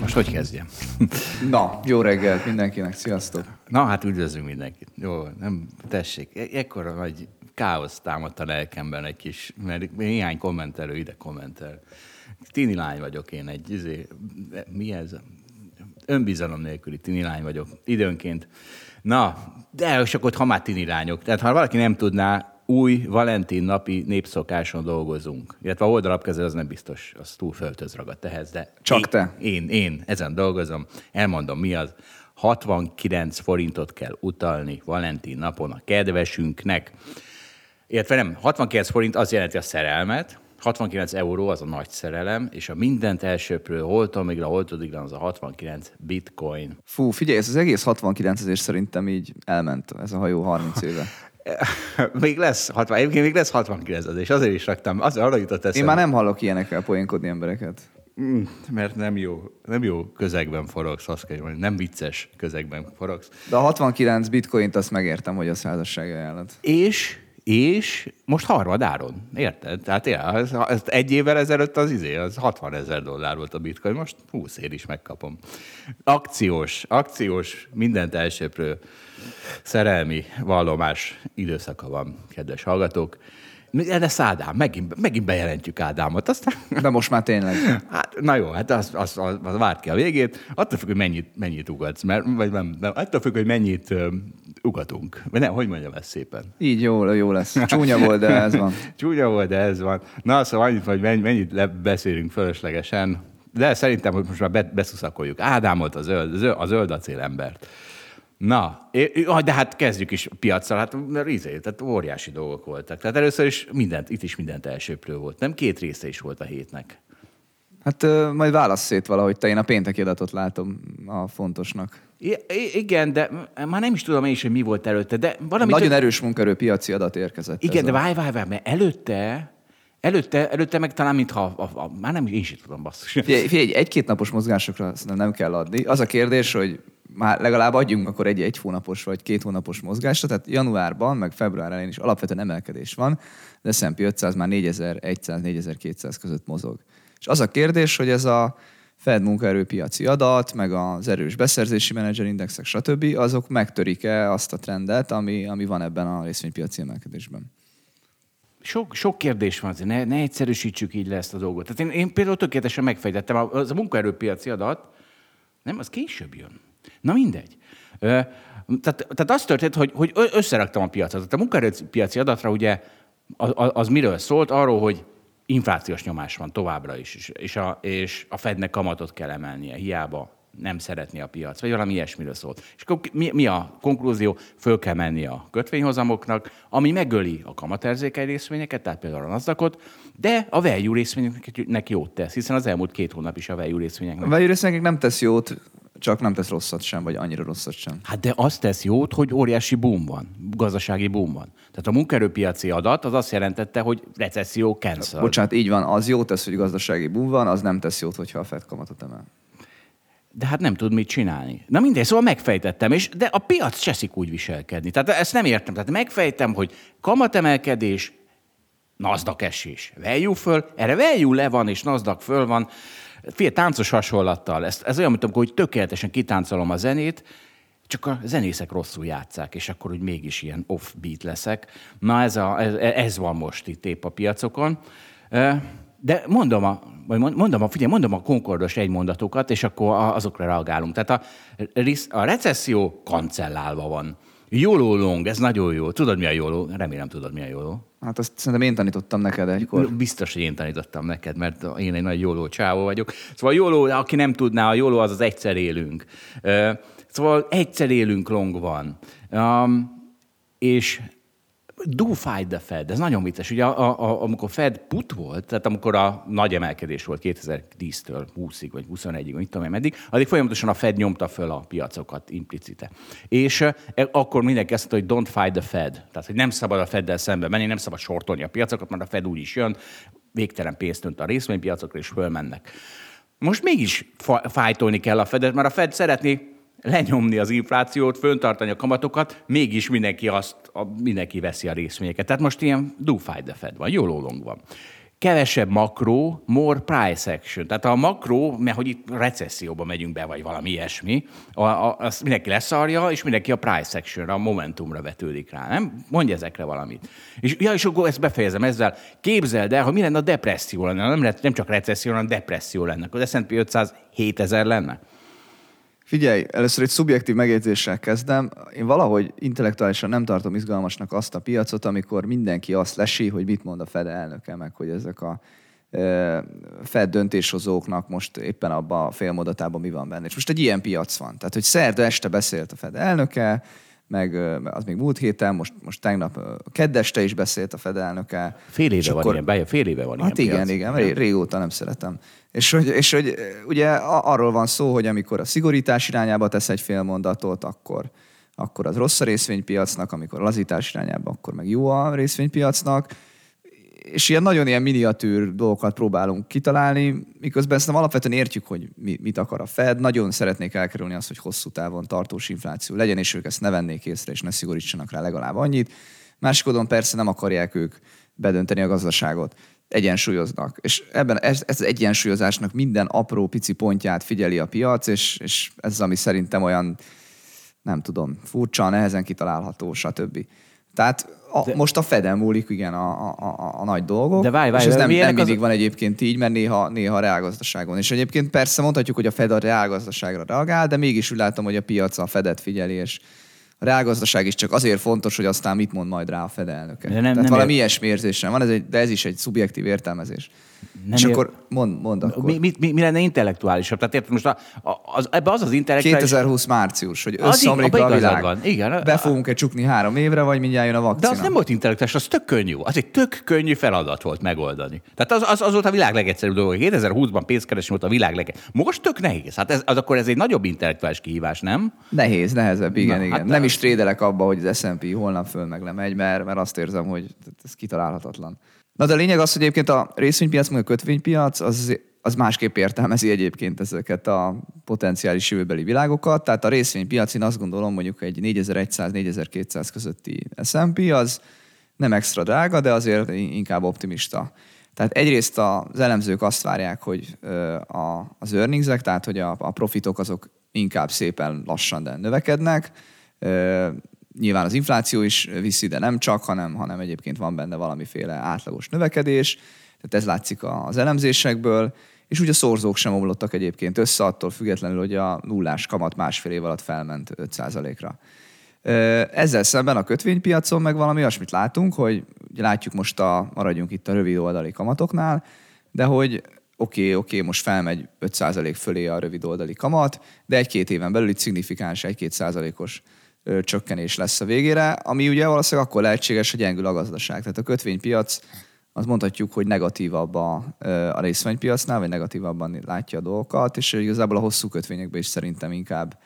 Most hogy kezdjem? Na, jó reggelt mindenkinek, sziasztok! Na, hát üdvözlünk mindenkit. Jó, nem, tessék, e- ekkora nagy káosz támadt a lelkemben egy kis, mert néhány kommentelő ide kommentel. Tini lány vagyok én, egy, izé, mi ez? Önbizalom nélküli tini lány vagyok, időnként. Na, de csak ott ha már tini lányok. Tehát ha valaki nem tudná, új Valentin napi népszokáson dolgozunk. Illetve a oldalapkezelő az nem biztos, az túl föltöz ragadt ehhez, de... Csak én, te. Én, én ezen dolgozom. Elmondom, mi az. 69 forintot kell utalni Valentin napon a kedvesünknek. Illetve nem, 69 forint az jelenti a szerelmet, 69 euró az a nagy szerelem, és a mindent elsőprő holtomigra, holtodigra az a 69 bitcoin. Fú, figyelj, ez az egész 69 ezés szerintem így elment ez a hajó 30 éve. még lesz 60, egyébként még lesz 69 az, és azért is raktam, az arra jutott eszembe. Én már nem hallok ilyenekkel poénkodni embereket. Mm, mert nem jó, nem jó közegben forogsz, azt kell mondani, nem vicces közegben forogsz. De a 69 bitcoint azt megértem, hogy a százassági ajánlat. És és most harmadáron, érted? Tehát ja, az, az egy évvel ezelőtt az izé, az 60 ezer dollár volt a bitcoin, most 20 ér is megkapom. Akciós, akciós, mindent elsőprő szerelmi vallomás időszaka van, kedves hallgatók. Ez Ádám, megint, megint bejelentjük Ádámot. Aztán... De most már tényleg. Hát, na jó, hát az, az, az, az várt ki a végét. Attól függ, hogy mennyit, mennyit ugatsz, mert, vagy nem, nem, attól függ, hogy mennyit uh, ugatunk. Vagy nem, hogy mondjam ezt szépen? Így jó, jó lesz. Csúnya volt, de ez van. Csúnya volt, de ez van. Na, szóval annyit, hogy mennyit beszélünk fölöslegesen, de szerintem, hogy most már beszuszakoljuk Ádámot, a zöld, a zöld acél embert. Na, de hát kezdjük is piacsal, hát izé, tehát óriási dolgok voltak. Tehát először is mindent, itt is mindent elsőprő volt. Nem két része is volt a hétnek. Hát majd válasz szét valahogy te, én a pénteki adatot látom a fontosnak. I- igen, de már nem is tudom én is, hogy mi volt előtte, de valami... Nagyon tök... erős munkerőpiaci adat érkezett. Igen, de várj, várj, várj, mert előtte Előtte, előtte meg talán, mintha a, a, a, már nem, én is tudom, basszus. Figyelj, figyelj egy-két napos mozgásokra nem kell adni. Az a kérdés, hogy már legalább adjunk akkor egy egy hónapos vagy két hónapos mozgásra, tehát januárban, meg február elején is alapvetően emelkedés van, de S&P 500 már 4100-4200 között mozog. És az a kérdés, hogy ez a Fed munkaerőpiaci adat, meg az erős beszerzési menedzserindexek, stb. azok megtörik-e azt a trendet, ami, ami van ebben a részvénypiaci emelkedésben? Sok, sok kérdés van, ne, ne egyszerűsítsük így le ezt a dolgot. Tehát én, én például tökéletesen megfejtettem, az a munkaerőpiaci adat, nem, az később jön. Na mindegy. Tehát, tehát az történt, hogy, hogy összeraktam a piacot. A munkaerőpiaci adatra ugye az, az miről szólt? Arról, hogy inflációs nyomás van továbbra is, és a, és a Fednek kamatot kell emelnie, hiába nem szeretni a piac, vagy valami ilyesmiről szólt. És akkor mi, mi a konklúzió? Föl kell menni a kötvényhozamoknak, ami megöli a kamaterzékeny részvényeket, tehát például a nasdaq de a value részvényeknek jót tesz, hiszen az elmúlt két hónap is a value részvényeknek. A value részvényeknek nem tesz jót, csak nem tesz rosszat sem, vagy annyira rosszat sem. Hát de azt tesz jót, hogy óriási boom van, gazdasági boom van. Tehát a munkerőpiaci adat az azt jelentette, hogy recesszió cancel. Bocsánat, így van, az jó tesz, hogy gazdasági boom van, az nem tesz jót, hogyha a Fed kamatot emel. De hát nem tud mit csinálni. Na mindegy, szóval megfejtettem, és de a piac cseszik úgy viselkedni. Tehát ezt nem értem. Tehát megfejtem, hogy kamatemelkedés, Nasdaq esés. Value föl, erre value le van, és Nasdaq föl van. Fél táncos hasonlattal. Ez, ez olyan, mint amikor hogy tökéletesen kitáncolom a zenét, csak a zenészek rosszul játszák, és akkor úgy mégis ilyen off-beat leszek. Na ez, a, ez, ez van most itt épp a piacokon. De mondom a, vagy mondom a, figyelj, mondom a konkordos egymondatokat, és akkor azokra reagálunk. Tehát a, a recesszió kancellálva van. YOLO long, ez nagyon jó. Tudod, mi a YOLO? Remélem tudod, mi a YOLO. Hát azt szerintem én tanítottam neked egykor. Biztos, hogy én tanítottam neked, mert én egy nagy YOLO csávó vagyok. Szóval YOLO, aki nem tudná, a YOLO az az egyszer élünk. Szóval egyszer élünk longban. Um, és do fight the Fed, ez nagyon vicces. Ugye a, a, amikor Fed put volt, tehát amikor a nagy emelkedés volt 2010-től 20-ig, vagy 21-ig, vagy mit tudom én meddig, addig folyamatosan a Fed nyomta föl a piacokat implicite. És e, akkor mindenki azt mondta, hogy don't fight the Fed. Tehát, hogy nem szabad a Feddel szembe menni, nem szabad sortolni a piacokat, mert a Fed úgy is jön, végtelen pénzt önt a részvénypiacokra, és fölmennek. Most mégis fájtolni kell a Fedet, mert a Fed szeretné lenyomni az inflációt, föntartani a kamatokat, mégis mindenki, azt, a, mindenki veszi a részvényeket. Tehát most ilyen do fight the Fed van, jó lólong van. Kevesebb makro, more price action. Tehát a makro, mert hogy itt recesszióba megyünk be, vagy valami ilyesmi, a, a, azt mindenki leszarja, és mindenki a price action a momentumra vetődik rá. Nem? Mondja ezekre valamit. És, ja, és akkor ezt befejezem ezzel. Képzeld el, hogy mi lenne a depresszió lenne. Nem, nem csak recesszió, hanem depresszió lenne. Az S&P 500 7000 lenne. Figyelj, először egy szubjektív megjegyzéssel kezdem. Én valahogy intellektuálisan nem tartom izgalmasnak azt a piacot, amikor mindenki azt lesi, hogy mit mond a Fed elnöke, meg hogy ezek a Fed döntéshozóknak most éppen abban a félmondatában mi van benne. És most egy ilyen piac van. Tehát, hogy szerda este beszélt a Fed elnöke, meg az még múlt héten, most, most tegnap keddeste is beszélt a Fed elnöke. Fél éve van akkor, ilyen, fél éve van hát ilyen igen, piac. igen, régóta nem szeretem. És hogy, és hogy ugye arról van szó, hogy amikor a szigorítás irányába tesz egy fél mondatot, akkor, akkor az rossz a részvénypiacnak, amikor a lazítás irányába, akkor meg jó a részvénypiacnak. És ilyen nagyon ilyen miniatűr dolgokat próbálunk kitalálni, miközben nem alapvetően értjük, hogy mi, mit akar a Fed. Nagyon szeretnék elkerülni azt, hogy hosszú távon tartós infláció legyen, és ők ezt ne vennék észre, és ne szigorítsanak rá legalább annyit. Másik oldalon persze nem akarják ők bedönteni a gazdaságot egyensúlyoznak. És ebben ez, ez az egyensúlyozásnak minden apró pici pontját figyeli a piac, és, és ez az, ami szerintem olyan, nem tudom, furcsa, nehezen kitalálható, stb. Tehát a, de, most a Feden múlik igen a, a, a, a nagy dolgok, de várj, várj, és ez nem, nem mindig az... van egyébként így, mert néha, néha a reálgazdaságon. És egyébként persze mondhatjuk, hogy a Fed a reálgazdaságra reagál, de mégis úgy látom, hogy a piac a Fedet figyeli, és a reálgazdaság is csak azért fontos, hogy aztán mit mond majd rá a Fed elnöke. De nem, Tehát nem valami ér... ilyesmi érzésem van, ez egy, de ez is egy szubjektív értelmezés. Nem és ér... akkor mond, mond akkor. Mi, mi, mi lenne intellektuálisabb? Tehát érted, most a, az, ebbe az az intellektuális... 2020 március, hogy összeomlik a világ. Van. Igen. Be fogunk-e csukni három évre, vagy mindjárt jön a vakcina? De az nem volt intellektuális, az tök könnyű. Az egy tök könnyű feladat volt megoldani. Tehát az, az, az volt a világ legegyszerűbb dolog. 2020-ban pénzkeresni volt a világ leg... Most tök nehéz. Hát ez, az akkor ez egy nagyobb intellektuális kihívás, nem? Nehéz, nehezebb, igen, Na, igen. Hát nem is trédelek abba, hogy az S&P holnap föl meg lemegy, mert, mert azt érzem, hogy ez kitalálhatatlan. Na de a lényeg az, hogy egyébként a részvénypiac, meg a kötvénypiac, az, az másképp értelmezi egyébként ezeket a potenciális jövőbeli világokat. Tehát a részvénypiac, én azt gondolom, mondjuk egy 4100-4200 közötti S&P, az nem extra drága, de azért inkább optimista. Tehát egyrészt az elemzők azt várják, hogy az earningsek, tehát hogy a profitok azok inkább szépen lassan, de növekednek. Nyilván az infláció is viszi, de nem csak, hanem, hanem egyébként van benne valamiféle átlagos növekedés. Tehát ez látszik az elemzésekből. És ugye a szorzók sem omlottak egyébként össze, attól függetlenül, hogy a nullás kamat másfél év alatt felment 5%-ra. Ezzel szemben a kötvénypiacon meg valami olyasmit látunk, hogy látjuk most a, maradjunk itt a rövid oldali kamatoknál, de hogy oké, okay, oké, okay, most felmegy 5% fölé a rövid oldali kamat, de egy-két éven belül itt szignifikáns egy-két százalékos csökkenés lesz a végére, ami ugye valószínűleg akkor lehetséges, hogy gyengül a gazdaság. Tehát a kötvénypiac azt mondhatjuk, hogy negatívabb a, a részvénypiacnál, vagy negatívabban látja a dolgokat, és igazából a hosszú kötvényekben is szerintem inkább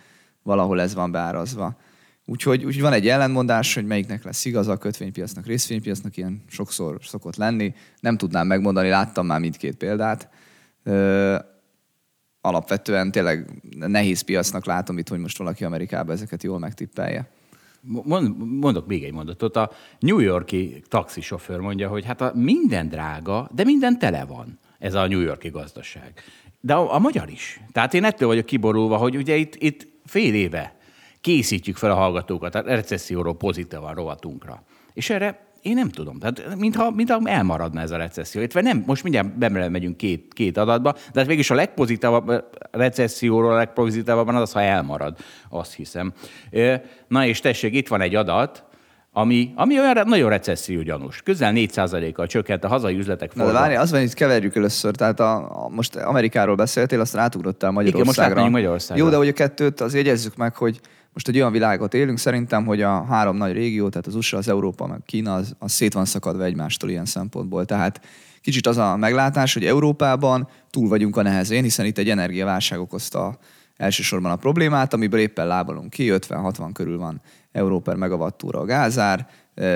valahol ez van beárazva. Úgyhogy, úgyhogy van egy ellenmondás, hogy melyiknek lesz igaza a kötvénypiacnak, részvénypiacnak, ilyen sokszor szokott lenni. Nem tudnám megmondani, láttam már mindkét példát. Alapvetően tényleg nehéz piacnak látom itt, hogy most valaki Amerikában ezeket jól megtippelje. Mondok még egy mondatot. A New Yorki taxisofőr mondja, hogy hát a minden drága, de minden tele van. Ez a New Yorki gazdaság. De a, a magyar is. Tehát én ettől vagyok kiborulva, hogy ugye itt, itt fél éve készítjük fel a hallgatókat a recesszióról pozitívan rovatunkra. És erre én nem tudom. Tehát mintha, mintha elmaradna ez a recesszió. Itt nem, most mindjárt bemele megyünk két, két adatba, de hát mégis a legpozitívabb recesszióról a legpozitívabb az az, ha elmarad, azt hiszem. Na és tessék, itt van egy adat, ami, ami olyan nagyon recesszió gyanús. Közel 4%-kal csökkent a hazai üzletek Na de várj, az van, hogy keverjük először. Tehát a, a, most Amerikáról beszéltél, aztán átugrottál Magyarországra. Igen, most Magyarországra. Jó, de hogy a kettőt az jegyezzük meg, hogy most egy olyan világot élünk, szerintem, hogy a három nagy régió, tehát az USA, az Európa, meg Kína, az, az szét van szakadva egymástól ilyen szempontból. Tehát kicsit az a meglátás, hogy Európában túl vagyunk a nehezén, hiszen itt egy energiaválság okozta elsősorban a problémát, amiből éppen lábalunk ki, 50-60 körül van euró per megawattúra a gázár,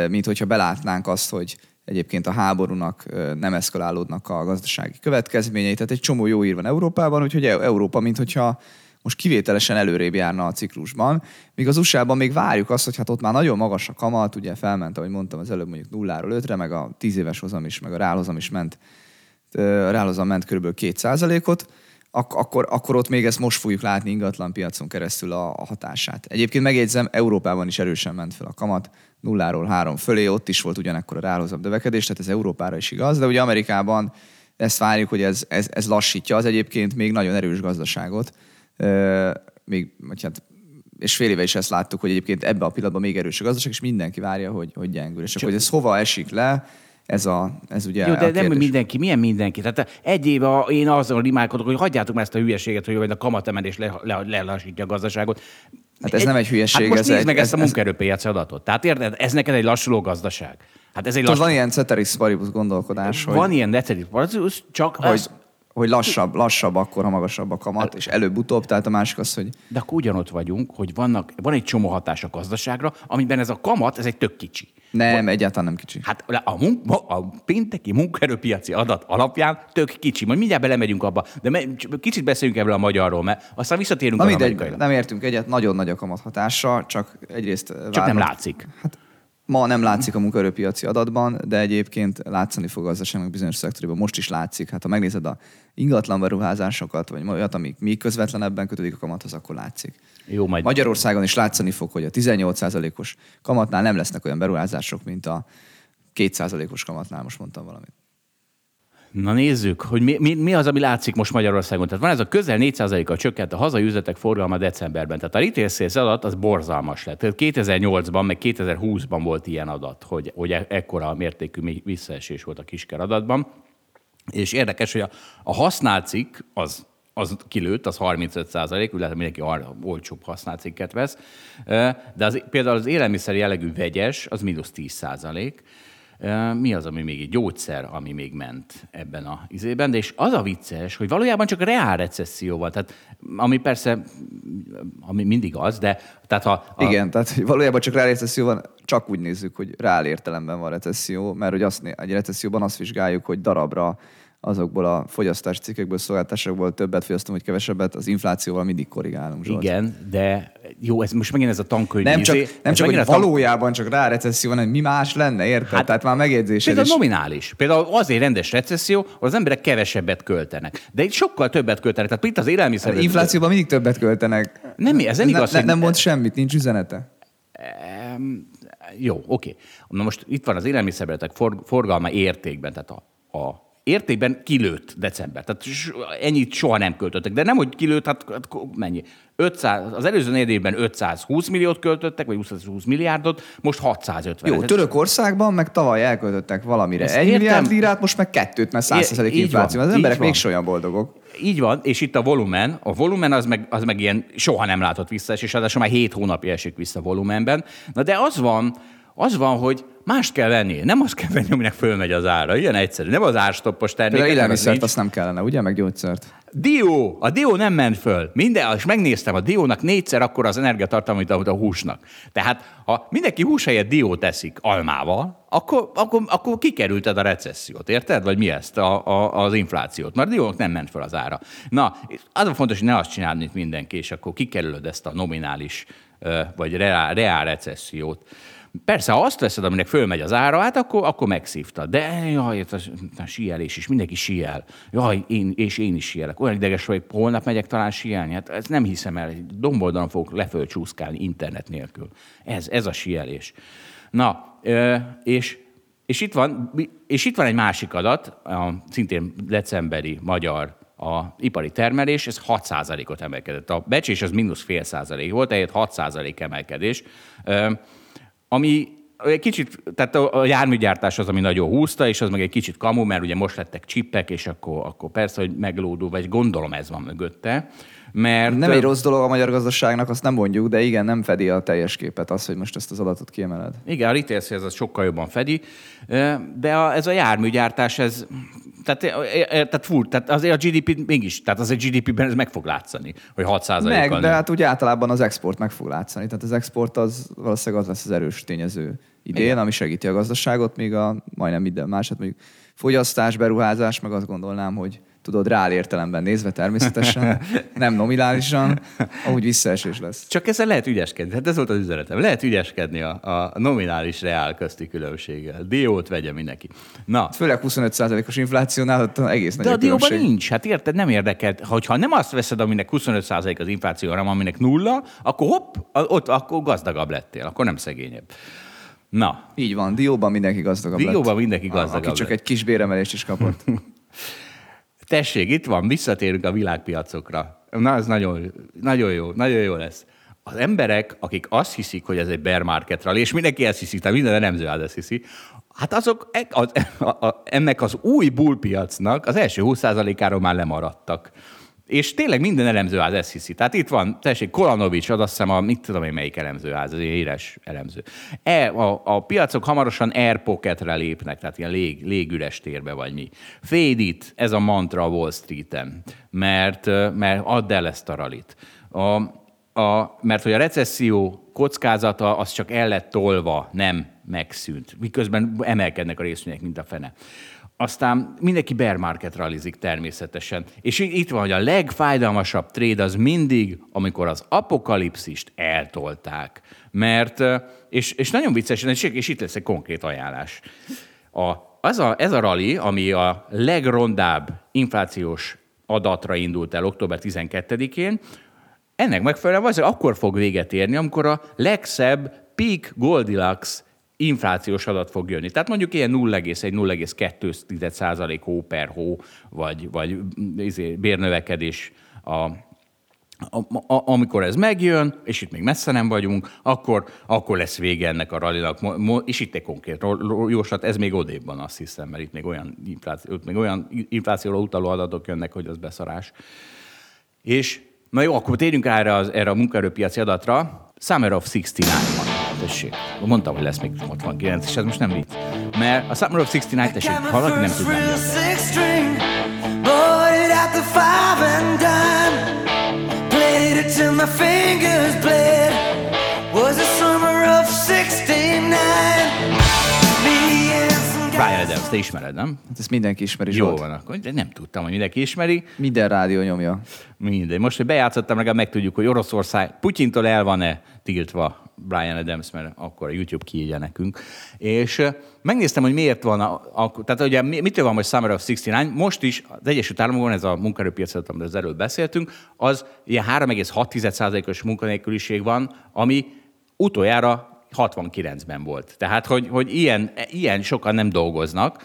mint hogyha belátnánk azt, hogy egyébként a háborúnak nem eszkalálódnak a gazdasági következményei. Tehát egy csomó jó ír van Európában, úgyhogy Európa, mint hogyha most kivételesen előrébb járna a ciklusban, míg az USA-ban még várjuk azt, hogy hát ott már nagyon magas a kamat, ugye felment, ahogy mondtam az előbb mondjuk nulláról ötre, meg a tíz éves hozam is, meg a rálhozam is ment, a rálhozam ment kb. 2 ot ak- akkor, akkor ott még ezt most fogjuk látni ingatlan piacon keresztül a, a hatását. Egyébként megjegyzem, Európában is erősen ment fel a kamat, nulláról három fölé, ott is volt ugyanekkor a ráhozabb növekedés, tehát ez Európára is igaz, de ugye Amerikában ezt várjuk, hogy ez, ez, ez lassítja az egyébként még nagyon erős gazdaságot, még, vagy hát és fél éve is ezt láttuk, hogy egyébként ebbe a pillanatban még erős a gazdaság, és mindenki várja, hogy, hogy gyengül. És akkor, hogy ez hova esik le, ez, a, ez ugye Jó, de nem mindenki. Milyen mindenki? Tehát egy éve én azon limálkodok, hogy hagyjátok már ezt a hülyeséget, hogy a kamatemelés le, le, lelassítja a gazdaságot. Hát ez egy, nem egy hülyeség. Hát most ez nézd egy, meg ez, ezt a munkaerőpiaci adatot. Tehát érted, ez neked egy lassuló gazdaság. Hát ez egy lassú... Van ilyen ceteris paribus gondolkodás, hogy... Van ilyen ceteris paribus, csak hogy, az hogy lassabb, lassabb akkor, ha magasabb a kamat, és előbb-utóbb, tehát a másik az, hogy... De akkor ugyanott vagyunk, hogy vannak, van egy csomó hatás a gazdaságra, amiben ez a kamat, ez egy tök kicsi. Nem, van, egyáltalán nem kicsi. Hát a, munk, a pénteki munkaerőpiaci adat alapján tök kicsi. Majd mindjárt belemegyünk abba, de me, kicsit beszéljünk ebből a magyarról, mert aztán visszatérünk Na, mindegy, nem értünk egyet, nagyon nagy a kamat hatása, csak egyrészt... Csak várnak, nem látszik. Hát Ma nem látszik a munkaerőpiaci adatban, de egyébként látszani fog a gazdaságnak bizonyos szektorban. Most is látszik. Hát ha megnézed a ingatlan beruházásokat, vagy olyat, amik még közvetlenebben kötődik a kamathoz, akkor látszik. Jó, majd... Magyarországon is látszani fog, hogy a 18%-os kamatnál nem lesznek olyan beruházások, mint a 2%-os kamatnál, most mondtam valamit. Na nézzük, hogy mi, mi, mi az, ami látszik most Magyarországon. Tehát van ez a közel 4%-kal csökkent a hazai üzletek forgalma decemberben. Tehát a retail sales adat az borzalmas lett. Tehát 2008-ban, meg 2020-ban volt ilyen adat, hogy, hogy e, ekkora mértékű visszaesés volt a kisker adatban. És érdekes, hogy a, a használt cikk az az kilőtt, az 35 százalék, lehet, mindenki arra olcsóbb használt cikket vesz, de az, például az élelmiszer jellegű vegyes, az mínusz 10 százalék, mi az, ami még egy gyógyszer, ami még ment ebben a izében, de és az a vicces, hogy valójában csak reál recesszió van, tehát ami persze, ami mindig az, de tehát ha... A... Igen, tehát valójában csak reál recesszió van, csak úgy nézzük, hogy reál értelemben van recesszió, mert hogy azt, egy recesszióban azt vizsgáljuk, hogy darabra azokból a fogyasztási cikkekből, szolgáltatásokból többet fogyasztunk, vagy kevesebbet, az inflációval mindig korrigálunk. Zsolt. Igen, de jó, ez most megint ez a tankönyv. Nem csak, nem csak hogy tank... valójában csak rá recesszió van, hanem mi más lenne, érted? Hát, Tehát már megjegyzésed Például is. nominális. Például azért rendes recesszió, hogy az emberek kevesebbet költenek. De itt sokkal többet költenek. Tehát itt az élelmiszer... Hát inflációban mindig többet költenek. Nem, ez nem igaz. Ne, hogy... Nem mond semmit, nincs üzenete. Um, jó, oké. Na most itt van az élelmiszerbetek forgalma értékben, tehát a, a értékben kilőtt december. Tehát ennyit soha nem költöttek. De nem, hogy kilőtt, hát, hát mennyi? 500, az előző négy évben 520 milliót költöttek, vagy 220 milliárdot, most 650. Jó, Törökországban meg tavaly elköltöttek valamire Ezt egy értem. milliárd lirát, most meg kettőt, mert 100 infláció. Van, az emberek még olyan boldogok. Így van, és itt a volumen, a volumen az meg, az meg ilyen soha nem látott vissza, és ráadásul már 7 hónapja esik vissza volumenben. Na de az van, az van, hogy mást kell venni. Nem azt kell venni, aminek fölmegy az ára. Ilyen egyszerű. Nem az árstoppos termék. De élelmiszert azt nem kellene, ugye? Meg gyógyszert. Dió! A dió nem ment föl. Minden, és megnéztem, a diónak négyszer akkor az energiatartalma, mint a húsnak. Tehát, ha mindenki hús helyett diót teszik almával, akkor, akkor, akkor kikerülted a recessziót, érted? Vagy mi ezt, a, a, az inflációt? Mert diónak nem ment föl az ára. Na, az a fontos, hogy ne azt csinálni, mint mindenki, és akkor kikerülöd ezt a nominális vagy reál, reál recessziót. Persze, ha azt veszed, aminek fölmegy az ára, hát akkor, akkor megszívta. De jaj, a, a síelés is, mindenki síel. Jaj, én, és én is síelek. Olyan ideges vagy, holnap megyek talán síelni. Hát ezt nem hiszem el. Domboldalon fogok leföl csúszkálni internet nélkül. Ez, ez a síelés. Na, és, és, itt van, és itt van egy másik adat, a szintén decemberi magyar a ipari termelés, ez 6%-ot emelkedett. A becsés az mínusz fél százalék volt, ehhez 6% emelkedés ami egy kicsit, tehát a járműgyártás az, ami nagyon húzta, és az meg egy kicsit kamu, mert ugye most lettek csippek, és akkor, akkor persze, hogy meglódul, vagy gondolom ez van mögötte. Mert Nem egy rossz dolog a magyar gazdaságnak, azt nem mondjuk, de igen, nem fedi a teljes képet az, hogy most ezt az adatot kiemeled. Igen, a retail az sokkal jobban fedi, de a, ez a járműgyártás, ez, tehát, tehát, fur, tehát azért a GDP mégis, tehát az a GDP-ben ez meg fog látszani, hogy 6 Meg, de hát úgy általában az export meg fog látszani. Tehát az export az valószínűleg az lesz az erős tényező idén, Igen. ami segíti a gazdaságot, míg a majdnem minden más, hát mondjuk fogyasztás, beruházás, meg azt gondolnám, hogy tudod, reál értelemben nézve természetesen, nem nominálisan, ahogy visszaesés lesz. Csak ezzel lehet ügyeskedni. Hát ez volt az üzenetem. Lehet ügyeskedni a, a nominális reál közti különbséggel. Diót vegye mindenki. Na, Főleg 25%-os inflációnál ott egész nagy de a a dióban nincs. Hát érted, nem érdekel. Hogyha nem azt veszed, aminek 25% az infláció, hanem aminek nulla, akkor hopp, ott akkor gazdagabb lettél, akkor nem szegényebb. Na, Így van, dióban mindenki gazdagabb lett. Dióban mindenki A- gazdagabb Aki csak lett. egy kis béremelést is kapott. Tessék, itt van, visszatérünk a világpiacokra. Na, ez nagyon, nagyon jó, nagyon jó lesz. Az emberek, akik azt hiszik, hogy ez egy bear market rally, és mindenki ezt hiszi, tehát minden elemző ezt hiszi, hát azok e- az, a, a, ennek az új bullpiacnak az első 20%-áról már lemaradtak. És tényleg minden elemzőház ezt hiszi. Tehát itt van, tessék, Kolanovics, az azt hiszem a, mit tudom én, melyik elemzőház, az híres elemző. E, a, a piacok hamarosan air pocketre lépnek, tehát ilyen lég, légüres térbe vagy mi. Fade it, ez a mantra a Wall Street-en, mert, mert add el ezt a ralit. A, a, mert hogy a recesszió kockázata az csak el lett tolva, nem megszűnt. Miközben emelkednek a részvények, mint a fene. Aztán mindenki bear market rallizik természetesen. És itt van, hogy a legfájdalmasabb trade az mindig, amikor az apokalipszist eltolták. Mert, és, és nagyon vicces, és itt lesz egy konkrét ajánlás. A, az a, ez a rally, ami a legrondább inflációs adatra indult el október 12-én, ennek megfelelően valószínűleg akkor fog véget érni, amikor a legszebb peak Goldilocks inflációs adat fog jönni. Tehát mondjuk ilyen 0,1-0,2 százalék hó per hó, vagy, vagy izé, bérnövekedés a, a, a, amikor ez megjön, és itt még messze nem vagyunk, akkor, akkor lesz vége ennek a rallinak. És itt egy konkrét jóslat, ez még odébb van, azt hiszem, mert itt még olyan, infláció, még olyan inflációra utaló adatok jönnek, hogy az beszarás. És na jó, akkor térjünk erre, az, erre a munkaerőpiaci adatra. Summer of 69 van. Tessék. Mondtam, hogy lesz még 69, és ez most nem vicc. Mert a Summer of 69, tessék, ha valaki nem tudná, dime. Played it till my fingers bled. Te ismered, nem? Hát ezt mindenki ismeri. Jó van, akkor de nem tudtam, hogy mindenki ismeri. Minden rádió nyomja. Mindegy. Most, hogy bejátszottam, legalább megtudjuk, hogy Oroszország Putyintól el van-e tiltva Brian Adams, mert akkor a YouTube kiírja nekünk. És megnéztem, hogy miért van, a, a, tehát ugye mi- mitől van most Summer of 69, most is az Egyesült Államokban, ez a munkaerőpiac, amiről az erről beszéltünk, az ilyen 3,6%-os munkanélküliség van, ami utoljára 69-ben volt. Tehát, hogy, hogy ilyen, ilyen sokan nem dolgoznak,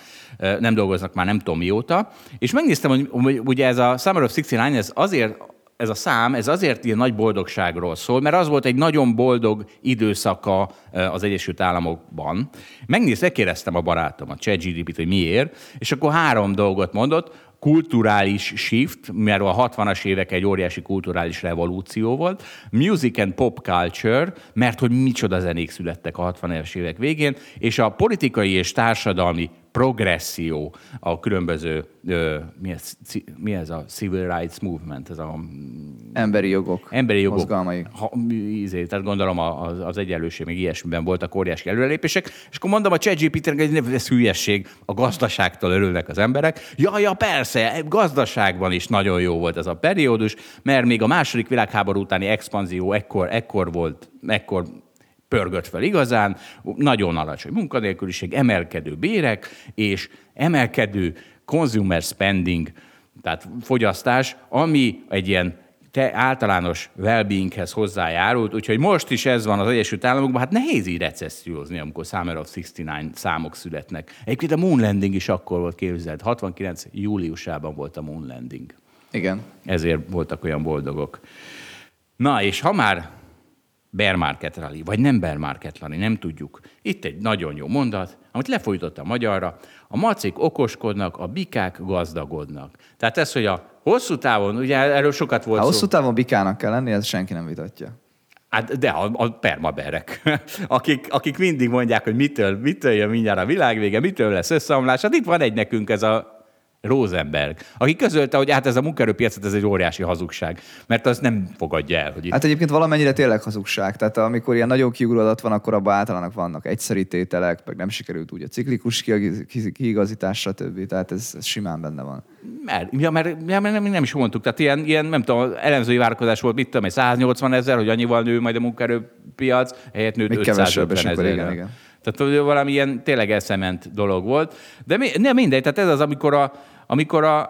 nem dolgoznak már nem tudom mióta, és megnéztem, hogy, hogy ugye ez a Summer of 69, ez azért ez a szám, ez azért ilyen nagy boldogságról szól, mert az volt egy nagyon boldog időszaka az Egyesült Államokban. Megnéztem, kérdeztem a barátom, a ChatGDP-t, hogy miért, és akkor három dolgot mondott, kulturális shift, mert a 60-as évek egy óriási kulturális revolúció volt, music and pop culture, mert hogy micsoda zenék születtek a 60-as évek végén, és a politikai és társadalmi progresszió a különböző, ö, mi, ez, mi ez a civil rights movement, ez a Emberi jogok. emberi jogok. Mozgalmai. Ha, ízé, tehát gondolom az, az egyenlőség, még ilyesmiben voltak óriási előrelépések, és akkor mondom a ChatGPT-nek, hogy ez hülyesség, a gazdaságtól örülnek az emberek. Ja, ja, persze, gazdaságban is nagyon jó volt ez a periódus, mert még a második világháború utáni expanzió ekkor, ekkor volt, ekkor pörgött fel igazán, nagyon alacsony munkanélküliség, emelkedő bérek, és emelkedő consumer spending, tehát fogyasztás, ami egy ilyen te általános well-beinghez hozzájárult, úgyhogy most is ez van az Egyesült Államokban, hát nehéz így recessziózni, amikor Summer of 69 számok születnek. Egyébként a moon landing is akkor volt, képzeld, 69. júliusában volt a moon landing. Igen. Ezért voltak olyan boldogok. Na, és ha már bear market rally, vagy nem bear market rally, nem tudjuk. Itt egy nagyon jó mondat, amit lefordítottam magyarra. A macik okoskodnak, a bikák gazdagodnak. Tehát ez, hogy a hosszú távon, ugye erről sokat volt Ha szó. hosszú távon bikának kell lenni, ez senki nem vitatja. Hát de a, a permaberek, akik, akik mindig mondják, hogy mitől, mitől jön mindjárt a világvége, mitől lesz összeomlás. Hát itt van egy nekünk ez a Rosenberg, aki közölte, hogy hát ez a munkaerőpiacot ez egy óriási hazugság, mert az nem fogadja el, hogy itt Hát egyébként valamennyire tényleg hazugság. Tehát amikor ilyen nagyon kiugró adat van, akkor abban általában vannak egyszeri tételek, meg nem sikerült úgy a ciklikus kiigazítás, stb. Tehát ez, ez simán benne van. Mert, ja, mert, ja, mert nem, nem, is mondtuk, tehát ilyen, ilyen nem tudom, elemzői várakozás volt, mit tudom, egy 180 ezer, hogy annyival nő majd a munkaerőpiac, helyett nőtt Még kevesebb, 550 és akkor ezerrel. igen, igen. Tehát valami ilyen tényleg eszement dolog volt. De mi, nem mindegy, tehát ez az, amikor a, amikor a,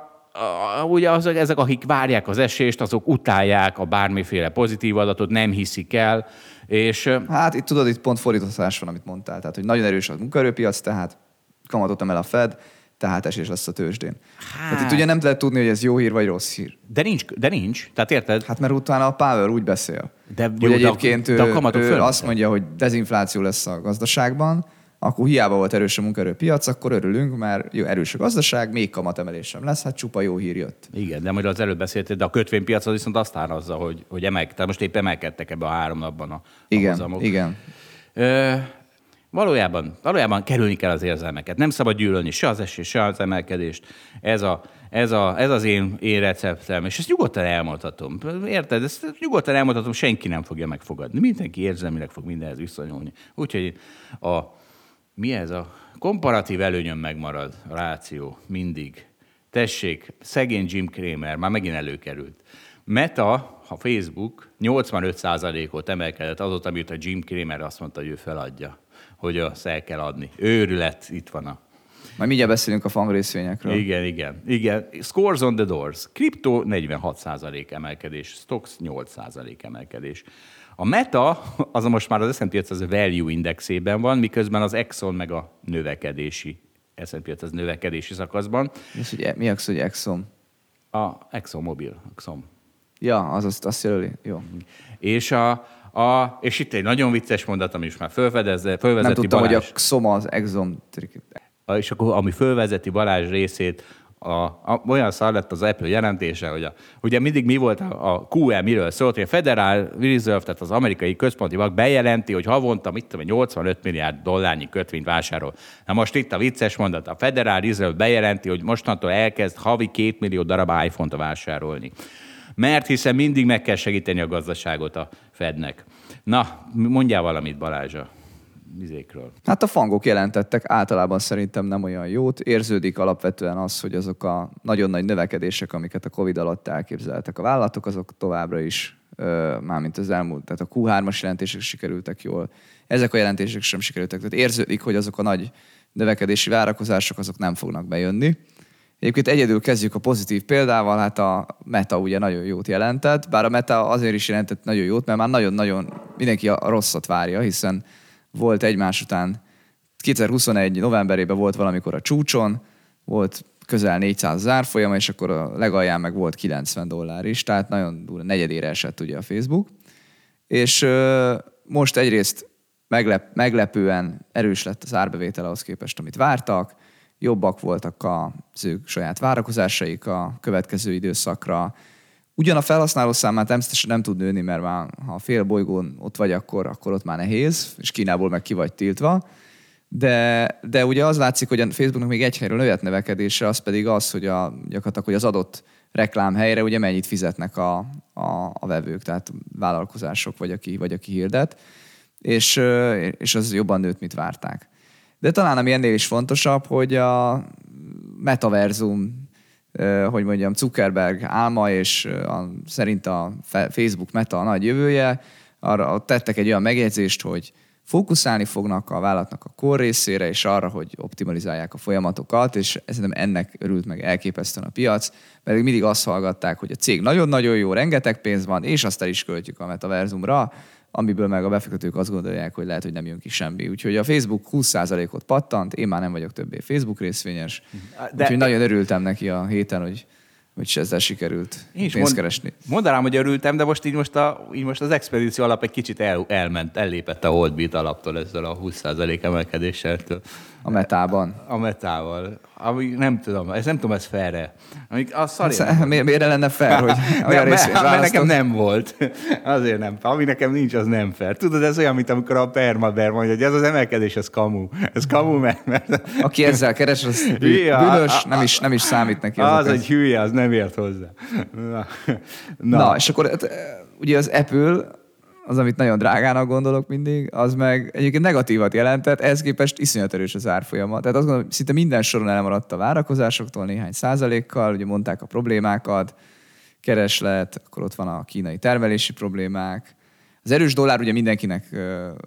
a, ugye azok, ezek, akik várják az esést, azok utálják a bármiféle pozitív adatot, nem hiszik el, és Hát itt tudod, itt pont fordítás van, amit mondtál. Tehát, hogy nagyon erős a munkaerőpiac, tehát kamatot emel a Fed, tehát esés lesz a tőzsdén. Hát. Tehát itt ugye nem lehet tudni, hogy ez jó hír vagy rossz hír. de nincs, de nincs. Tehát érted? Hát mert utána a Power úgy beszél, De hogy jó, de a- egyébként de a ő, ő azt mondja, hogy dezinfláció lesz a gazdaságban, akkor hiába volt erős a munkaerőpiac, akkor örülünk, mert jó, erős a gazdaság, még kamatemelés sem lesz, hát csupa jó hír jött. Igen, de majd az előbb beszéltél, de a kötvénypiac az viszont azt árazza, hogy, hogy emelk, tehát most épp emelkedtek ebbe a három napban a, a Igen, hozamok. igen. Ö, valójában, valójában kerülni kell az érzelmeket. Nem szabad gyűlölni se az esés, se az emelkedést. Ez, a, ez, a, ez az én, én receptem, és ezt nyugodtan elmondhatom. Érted? Ezt nyugodtan elmondhatom, senki nem fogja megfogadni. Mindenki érzelmileg fog mindenhez viszonyulni. Úgyhogy a, mi ez a komparatív előnyöm megmarad, a ráció, mindig. Tessék, szegény Jim Cramer, már megint előkerült. Meta, a Facebook 85%-ot emelkedett azóta, mióta Jim Cramer azt mondta, hogy ő feladja, hogy azt el kell adni. Őrület, itt van a... Majd mindjárt beszélünk a fang részvényekről. Igen, igen, igen. Scores on the doors. Kripto 46% emelkedés, stocks 8% emelkedés. A Meta, az a most már az S&P 500 value indexében van, miközben az Exxon meg a növekedési S&P 500 növekedési szakaszban. Mi az, hogy, e- mi az, hogy Exxon? A Exxon Mobil, Exxon. Ja, az azt, azt jelöli. Jó. És, a, a, és itt egy nagyon vicces mondat, ami is már fölfedezze, fölvezeti Nem tudtam, Balázs. hogy a Xoma az Exxon. és akkor ami fölvezeti Balázs részét, a, a, olyan szar lett az Apple jelentése, hogy a, ugye mindig mi volt a, a QE, miről szólt, hogy a Federal Reserve, tehát az amerikai központi bank bejelenti, hogy havonta, mit tudom, én, 85 milliárd dollárnyi kötvényt vásárol. Na most itt a vicces mondat, a Federal Reserve bejelenti, hogy mostantól elkezd havi 2 millió darab iPhone-t vásárolni. Mert hiszen mindig meg kell segíteni a gazdaságot a Fednek. Na, mondjál valamit Balázs a vizékről. Hát a fangok jelentettek általában szerintem nem olyan jót. Érződik alapvetően az, hogy azok a nagyon nagy növekedések, amiket a Covid alatt elképzeltek a vállalatok, azok továbbra is, mármint az elmúlt, tehát a Q3-as jelentések sikerültek jól. Ezek a jelentések sem sikerültek. Tehát érződik, hogy azok a nagy növekedési várakozások, azok nem fognak bejönni. Egyébként egyedül kezdjük a pozitív példával, hát a Meta ugye nagyon jót jelentett, bár a Meta azért is jelentett nagyon jót, mert már nagyon-nagyon mindenki a rosszat várja, hiszen volt egymás után 2021 novemberében volt valamikor a csúcson, volt közel 400 zárfolyama, és akkor a legalján meg volt 90 dollár is, tehát nagyon durva, negyedére esett ugye a Facebook. És ö, most egyrészt meglep, meglepően erős lett az árbevétel ahhoz képest, amit vártak, jobbak voltak az ők saját várakozásaik a következő időszakra. Ugyan a felhasználó számát természetesen nem tud nőni, mert már ha a fél bolygón ott vagy, akkor, akkor ott már nehéz, és Kínából meg ki vagy tiltva. De, de ugye az látszik, hogy a Facebooknak még egy helyről nőtt növekedése, az pedig az, hogy a, gyakorlatilag, hogy az adott reklámhelyre ugye mennyit fizetnek a, a, a vevők, tehát vállalkozások, vagy aki, vagy aki hirdet, és, és az jobban nőtt, mint várták. De talán ami ennél is fontosabb, hogy a metaverzum, hogy mondjam, Zuckerberg álma, és a, szerint a Facebook meta a nagy jövője, arra tettek egy olyan megjegyzést, hogy fókuszálni fognak a vállalatnak a core részére, és arra, hogy optimalizálják a folyamatokat, és szerintem ennek örült meg elképesztően a piac, mert mindig azt hallgatták, hogy a cég nagyon-nagyon jó, rengeteg pénz van, és azt el is költjük a metaverzumra, amiből meg a befektetők azt gondolják, hogy lehet, hogy nem jön ki semmi. Úgyhogy a Facebook 20%-ot pattant, én már nem vagyok többé Facebook részvényes, De- úgyhogy nagyon örültem neki a héten, hogy hogy ezzel sikerült Én is pénzt mond- keresni. Mondanám, hogy örültem, de most így most, a, így most az expedíció alap egy kicsit el, elment, ellépett a Holdbeat alaptól ezzel a 20% emelkedéssel A metában. a metával. Ami nem tudom, ez nem tudom, ez felre. Amik a szar Sze- Miért, lenne fel, hogy olyan nem, részvényt mert, mert nekem nem volt. Azért nem. Ami nekem nincs, az nem fair. Tudod, ez olyan, mint amikor a permaber mondja, hogy ez az emelkedés, ez kamu. Ez kamu, mert, mert Aki ezzel keres, az bűnös, nem is, nem is számít neki. az az egy hülye, az nem ért hozzá. Na, Na, Na és akkor hát, ugye az Apple, az, amit nagyon drágának gondolok mindig, az meg egyébként negatívat jelentett, ehhez képest iszonyat erős az árfolyama. Tehát azt gondolom, szinte minden soron elmaradt a várakozásoktól néhány százalékkal, ugye mondták a problémákat, kereslet, akkor ott van a kínai termelési problémák. Az erős dollár ugye mindenkinek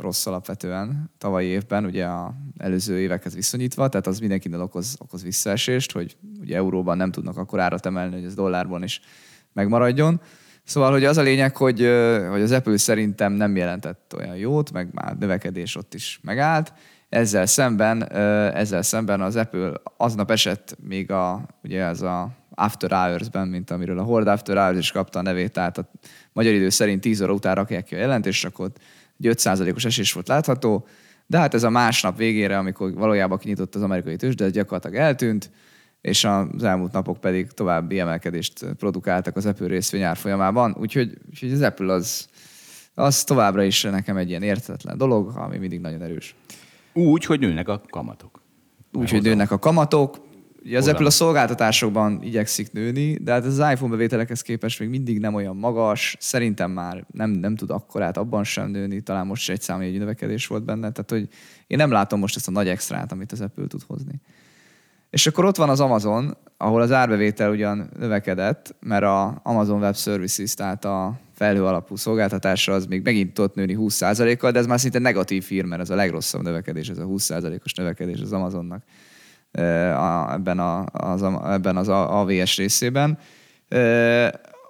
rossz alapvetően tavalyi évben, ugye a előző évekhez viszonyítva, tehát az mindenkinek okoz, okoz visszaesést, hogy ugye euróban nem tudnak akkor árat emelni, hogy ez dollárban is megmaradjon. Szóval, hogy az a lényeg, hogy, hogy az Apple szerintem nem jelentett olyan jót, meg már növekedés ott is megállt. Ezzel szemben, ezzel szemben az Apple aznap esett még a, ugye ez a After Hours-ben, mint amiről a Horde After Hours is kapta a nevét, tehát a magyar idő szerint 10 óra után rakják ki a jelentést, akkor ott egy 5%-os esés volt látható, de hát ez a másnap végére, amikor valójában kinyitott az amerikai tőzsde, gyakorlatilag eltűnt, és az elmúlt napok pedig további emelkedést produkáltak az Apple részvény árfolyamában, úgyhogy, úgyhogy az Apple az, az továbbra is nekem egy ilyen értetlen dolog, ami mindig nagyon erős. Úgy, hogy nőnek a kamatok. Úgyhogy nőnek a kamatok. Ugye az Hozzá. Apple a szolgáltatásokban igyekszik nőni, de hát az iPhone bevételekhez képest még mindig nem olyan magas. Szerintem már nem, nem tud akkorát abban sem nőni, talán most egy számjegyű növekedés volt benne. Tehát, hogy én nem látom most ezt a nagy extrát, amit az Apple tud hozni. És akkor ott van az Amazon, ahol az árbevétel ugyan növekedett, mert a Amazon Web Services, tehát a felhő alapú szolgáltatása az még megint tudott nőni 20%-kal, de ez már szinte negatív hír, mert ez a legrosszabb növekedés, ez a 20%-os növekedés az Amazonnak ebben, a, az, ebben az AVS részében.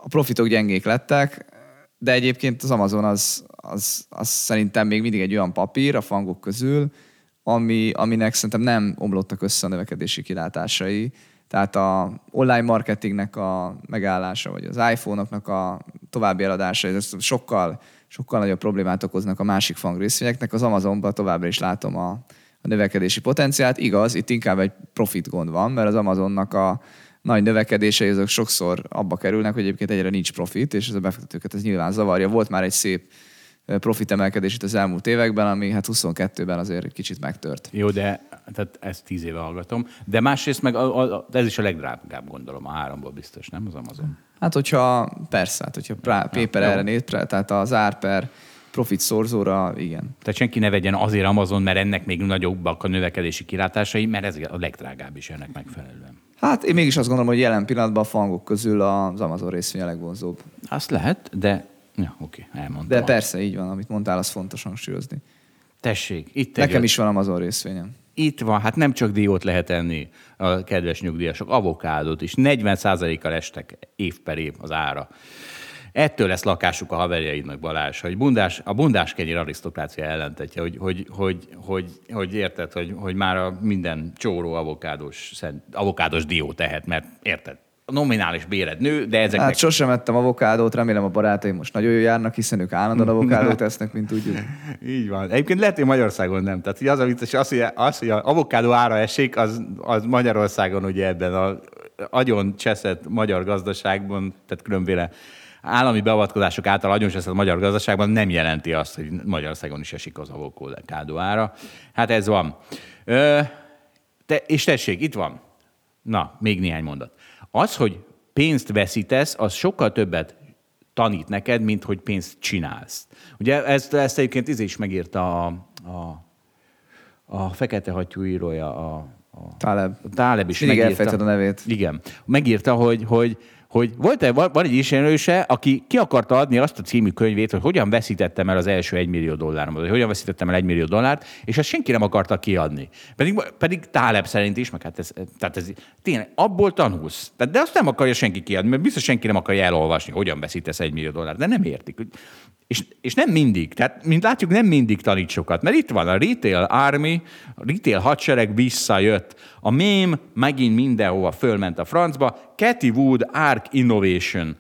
A profitok gyengék lettek, de egyébként az Amazon az, az, az szerintem még mindig egy olyan papír a fangok közül, ami, aminek szerintem nem omlottak össze a növekedési kilátásai. Tehát a online marketingnek a megállása, vagy az iPhone-oknak a további eladása, ez sokkal, sokkal nagyobb problémát okoznak a másik fang részvényeknek. Az Amazonban továbbra is látom a, a növekedési potenciált. Igaz, itt inkább egy profit gond van, mert az Amazonnak a nagy növekedései azok sokszor abba kerülnek, hogy egyébként egyre nincs profit, és ez a befektetőket ez nyilván zavarja. Volt már egy szép profit emelkedés itt az elmúlt években, ami hát 22-ben azért egy kicsit megtört. Jó, de tehát ezt tíz éve hallgatom. De másrészt meg a, a, ez is a legdrágább, gondolom, a háromból biztos, nem az Amazon? Hát, hogyha persze, hát, hogyha prá, paper erre néz, tehát az ár per profit szorzóra, igen. Tehát senki ne vegyen azért Amazon, mert ennek még nagyobbak a növekedési kilátásai, mert ez a legdrágább is ennek megfelelően. Hát én mégis azt gondolom, hogy jelen pillanatban a fangok közül az Amazon részvény a legvonzóbb. Azt lehet, de... Ja, oké, elmondtam. De persze, így van, amit mondtál, az fontos hangsúlyozni. Tessék, itt Nekem egy- is van Amazon részvényem. Itt van, hát nem csak diót lehet enni a kedves nyugdíjasok, avokádot is. 40%-kal estek év per év az ára. Ettől lesz lakásuk a haverjaidnak, Balázs, hogy bundás, a bundás kenyér arisztokrácia ellentetje, hogy, hogy, hogy, hogy, hogy érted, hogy, hogy már a minden csóró avokádos, szent, avokádos dió tehet, mert érted, a nominális béred nő, de ezeknek... Hát sosem ettem avokádót, remélem a barátaim most nagyon jól járnak, hiszen ők állandóan avokádót esznek, mint tudjuk. Így van. Egyébként lehet, hogy Magyarországon nem. Tehát az, a vicces, az, hogy, az, hogy a avokádó ára esik, az, az Magyarországon ugye ebben a agyon cseszett magyar gazdaságban, tehát különböző állami beavatkozások által agyon cseszett magyar gazdaságban nem jelenti azt, hogy Magyarországon is esik az avokádó ára. Hát ez van. Ö, te, és tessék, itt van. Na, még néhány mondat. Az, hogy pénzt veszítesz, az sokkal többet tanít neked, mint hogy pénzt csinálsz. Ugye ezt, ezt egyébként ez is megírta a, a, a Fekete Hattyú írója, a, a Taleb. a Taleb is Mindig megírta. a nevét. Igen. Megírta, hogy, hogy, hogy volt-e, van egy ismerőse, aki ki akarta adni azt a című könyvét, hogy hogyan veszítettem el az első egy millió dolláromat, vagy hogyan veszítettem el egy millió dollárt, és ezt senki nem akarta kiadni. Pedig, pedig Táleb szerint is, meg hát ez, tehát ez tényleg, abból tanulsz. Tehát, de azt nem akarja senki kiadni, mert biztos senki nem akarja elolvasni, hogyan veszítesz egy millió dollárt, de nem értik. És, és nem mindig, tehát mint látjuk, nem mindig tanít sokat, mert itt van a Retail Army, a Retail hadsereg visszajött, a mém megint mindenhova fölment a francba, Cathy Wood Arc Innovation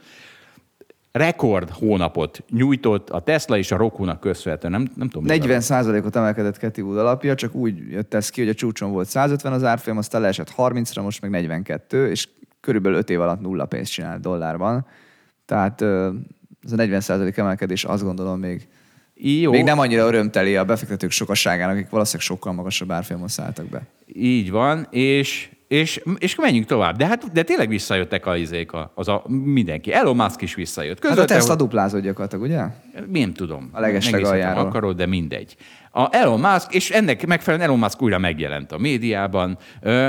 rekord hónapot nyújtott a Tesla és a Roku-nak köszönhetően. Nem, nem tudom. mi 40 ot emelkedett Cathy Wood alapja, csak úgy jött ez ki, hogy a csúcson volt 150 az árfolyam, aztán leesett 30-ra, most meg 42, és körülbelül 5 év alatt nulla pénzt csinált dollárban. Tehát ez a 40 emelkedés azt gondolom még, Jó. még nem annyira örömteli a befektetők sokasságának, akik valószínűleg sokkal magasabb árfolyamon szálltak be. Így van, és, és, és menjünk tovább. De hát de tényleg visszajöttek a izék, a- az a mindenki. Elon Musk is visszajött. Hát a Közölte, Tesla hogy- duplázott gyakorlatilag, ugye? Nem tudom. A legesleg aljáról. akarod, de mindegy. A Elon Musk, és ennek megfelelően Elon Musk újra megjelent a médiában. Ö,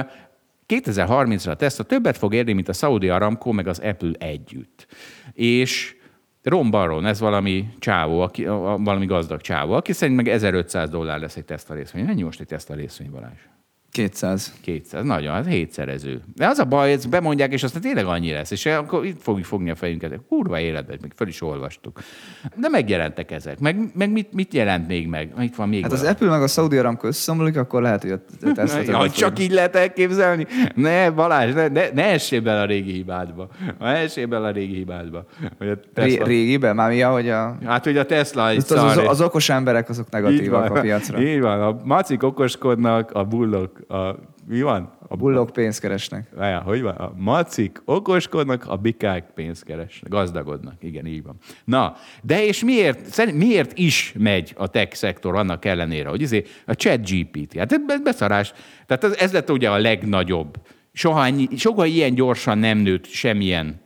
2030-ra a Tesla többet fog érni, mint a Saudi Aramco, meg az Apple együtt. És Ron Baron, ez valami csávó, aki, valami gazdag csávó, aki szerint meg 1500 dollár lesz egy Tesla részvény. Mennyi most egy Tesla részvény, Balázs? 200. 200, nagyon, az hétszerező. De az a baj, ezt bemondják, és aztán tényleg annyi lesz. És akkor itt fogjuk fogni a fejünket. Kurva életben, még fel is olvastuk. De megjelentek ezek. Meg, meg mit, mit jelent még meg? Itt van még Hát az valami. Apple meg a Saudi Aramco összeomlik, akkor lehet, hogy a Tesla Ja, csak így lehet elképzelni? Ne, Balázs, ne, ne, ne essél bele a régi hibádba. Ne essél bele a régi hibádba. Hogy a Ré- Tesla... régiben, már mi, hogy a, Hát, hogy a Tesla az, az, az, az, okos emberek azok negatívak a piacra. Így van. A macik okoskodnak, a bullok, a, mi van? A bullok pénzt keresnek. Várjál, hogy van? A macik okoskodnak, a bikák pénzt keresnek, gazdagodnak. Igen, így van. Na, de és miért, miért is megy a tech szektor annak ellenére, hogy izé, a chat GPT, hát ez beszarás. Tehát ez, ez lett ugye a legnagyobb. Soha, soha ilyen gyorsan nem nőtt semmilyen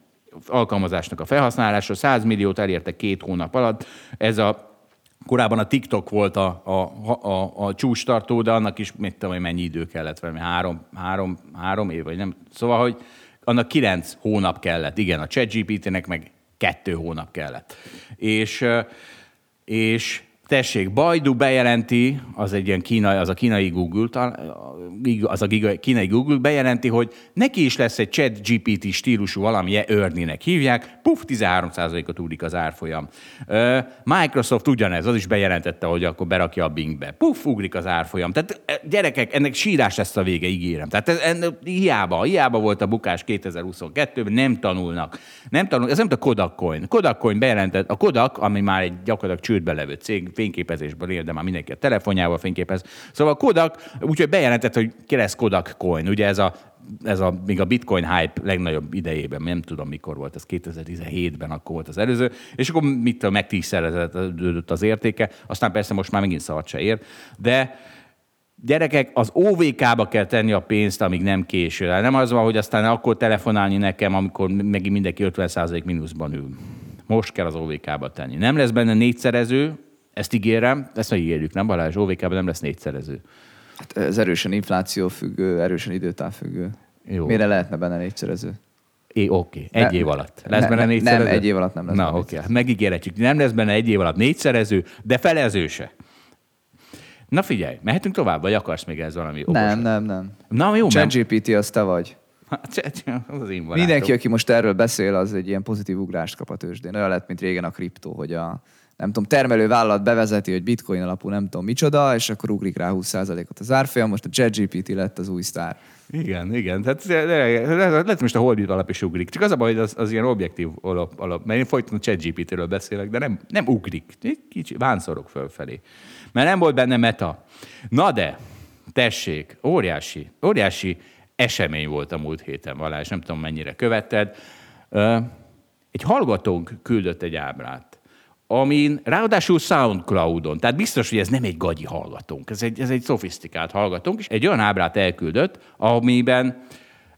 alkalmazásnak a felhasználása. 100 milliót elértek két hónap alatt. Ez a Korábban a TikTok volt a, a, a, a csúcstartó, de annak is, mit tudom, én, mennyi idő kellett, valami három, három, három év, vagy nem. Szóval, hogy annak kilenc hónap kellett. Igen, a ChatGPT-nek meg kettő hónap kellett. És, és tessék, Baidu bejelenti, az egy ilyen kínai, az a kínai Google, az a giga- kínai Google bejelenti, hogy neki is lesz egy chat GPT stílusú valami, Örninek hívják, puf, 13%-ot úrik az árfolyam. Microsoft ugyanez, az is bejelentette, hogy akkor berakja a Bingbe. Puf, ugrik az árfolyam. Tehát e, gyerekek, ennek sírás lesz a vége, ígérem. Tehát ez, ennek, hiába, hiába volt a bukás 2022-ben, nem tanulnak. Nem tanulnak, ez nem a Kodak Coin. Kodak Coin bejelentett, a Kodak, ami már egy gyakorlatilag csődbe levő cég, fényképezésből él, de már mindenki a telefonjával fényképez. Szóval Kodak, úgyhogy bejelentett, hogy ki lesz Kodak Coin. Ugye ez a ez a, még a bitcoin hype legnagyobb idejében, nem tudom mikor volt, ez 2017-ben akkor volt az előző, és akkor mit tudom, meg tízszerezett az értéke, aztán persze most már megint szavat se ér, de Gyerekek, az OVK-ba kell tenni a pénzt, amíg nem késő. Nem az van, hogy aztán akkor telefonálni nekem, amikor megint mindenki 50% mínuszban ül. Most kell az OVK-ba tenni. Nem lesz benne négyszerező, ezt ígérem, ezt megígérjük, nem Balázs? OVK-ban nem lesz négyszerező. Hát ez erősen infláció függő, erősen időtáv függő. Jó. Mire lehetne benne négyszerező? É, oké, egy Ne- év alatt. Lesz ne- benne ne- négyszerező? nem, egy év alatt nem lesz Na, oké, hát megígérhetjük. Nem lesz benne egy év alatt négyszerező, de felező se. Na figyelj, mehetünk tovább, vagy akarsz még ez valami okos? Nem, nem, nem. Na jó. ChatGPT az te vagy. Hát, az én barátom. Mindenki, aki most erről beszél, az egy ilyen pozitív ugrást kap a tőzsdén. Olyan lett, mint régen a kriptó, hogy a nem tudom, termelő vállalat bevezeti, hogy bitcoin alapú nem tudom micsoda, és akkor ugrik rá 20%-ot az árfolyam, most a ChatGPT lett az új sztár. Igen, igen. Tehát lehet most a Holdit alap is ugrik. Csak az a baj, hogy az, az ilyen objektív alap, alap. Mert én folyton a ChatGPT-ről beszélek, de nem, nem ugrik. Kicsi, vánszorok fölfelé. Mert nem volt benne meta. Na de, tessék, óriási, óriási esemény volt a múlt héten, Valás, nem tudom mennyire követted. Egy hallgatónk küldött egy ábrát, amin ráadásul SoundCloudon, tehát biztos, hogy ez nem egy gagyi hallgatónk, ez egy, ez egy szofisztikált hallgatónk, és egy olyan ábrát elküldött, amiben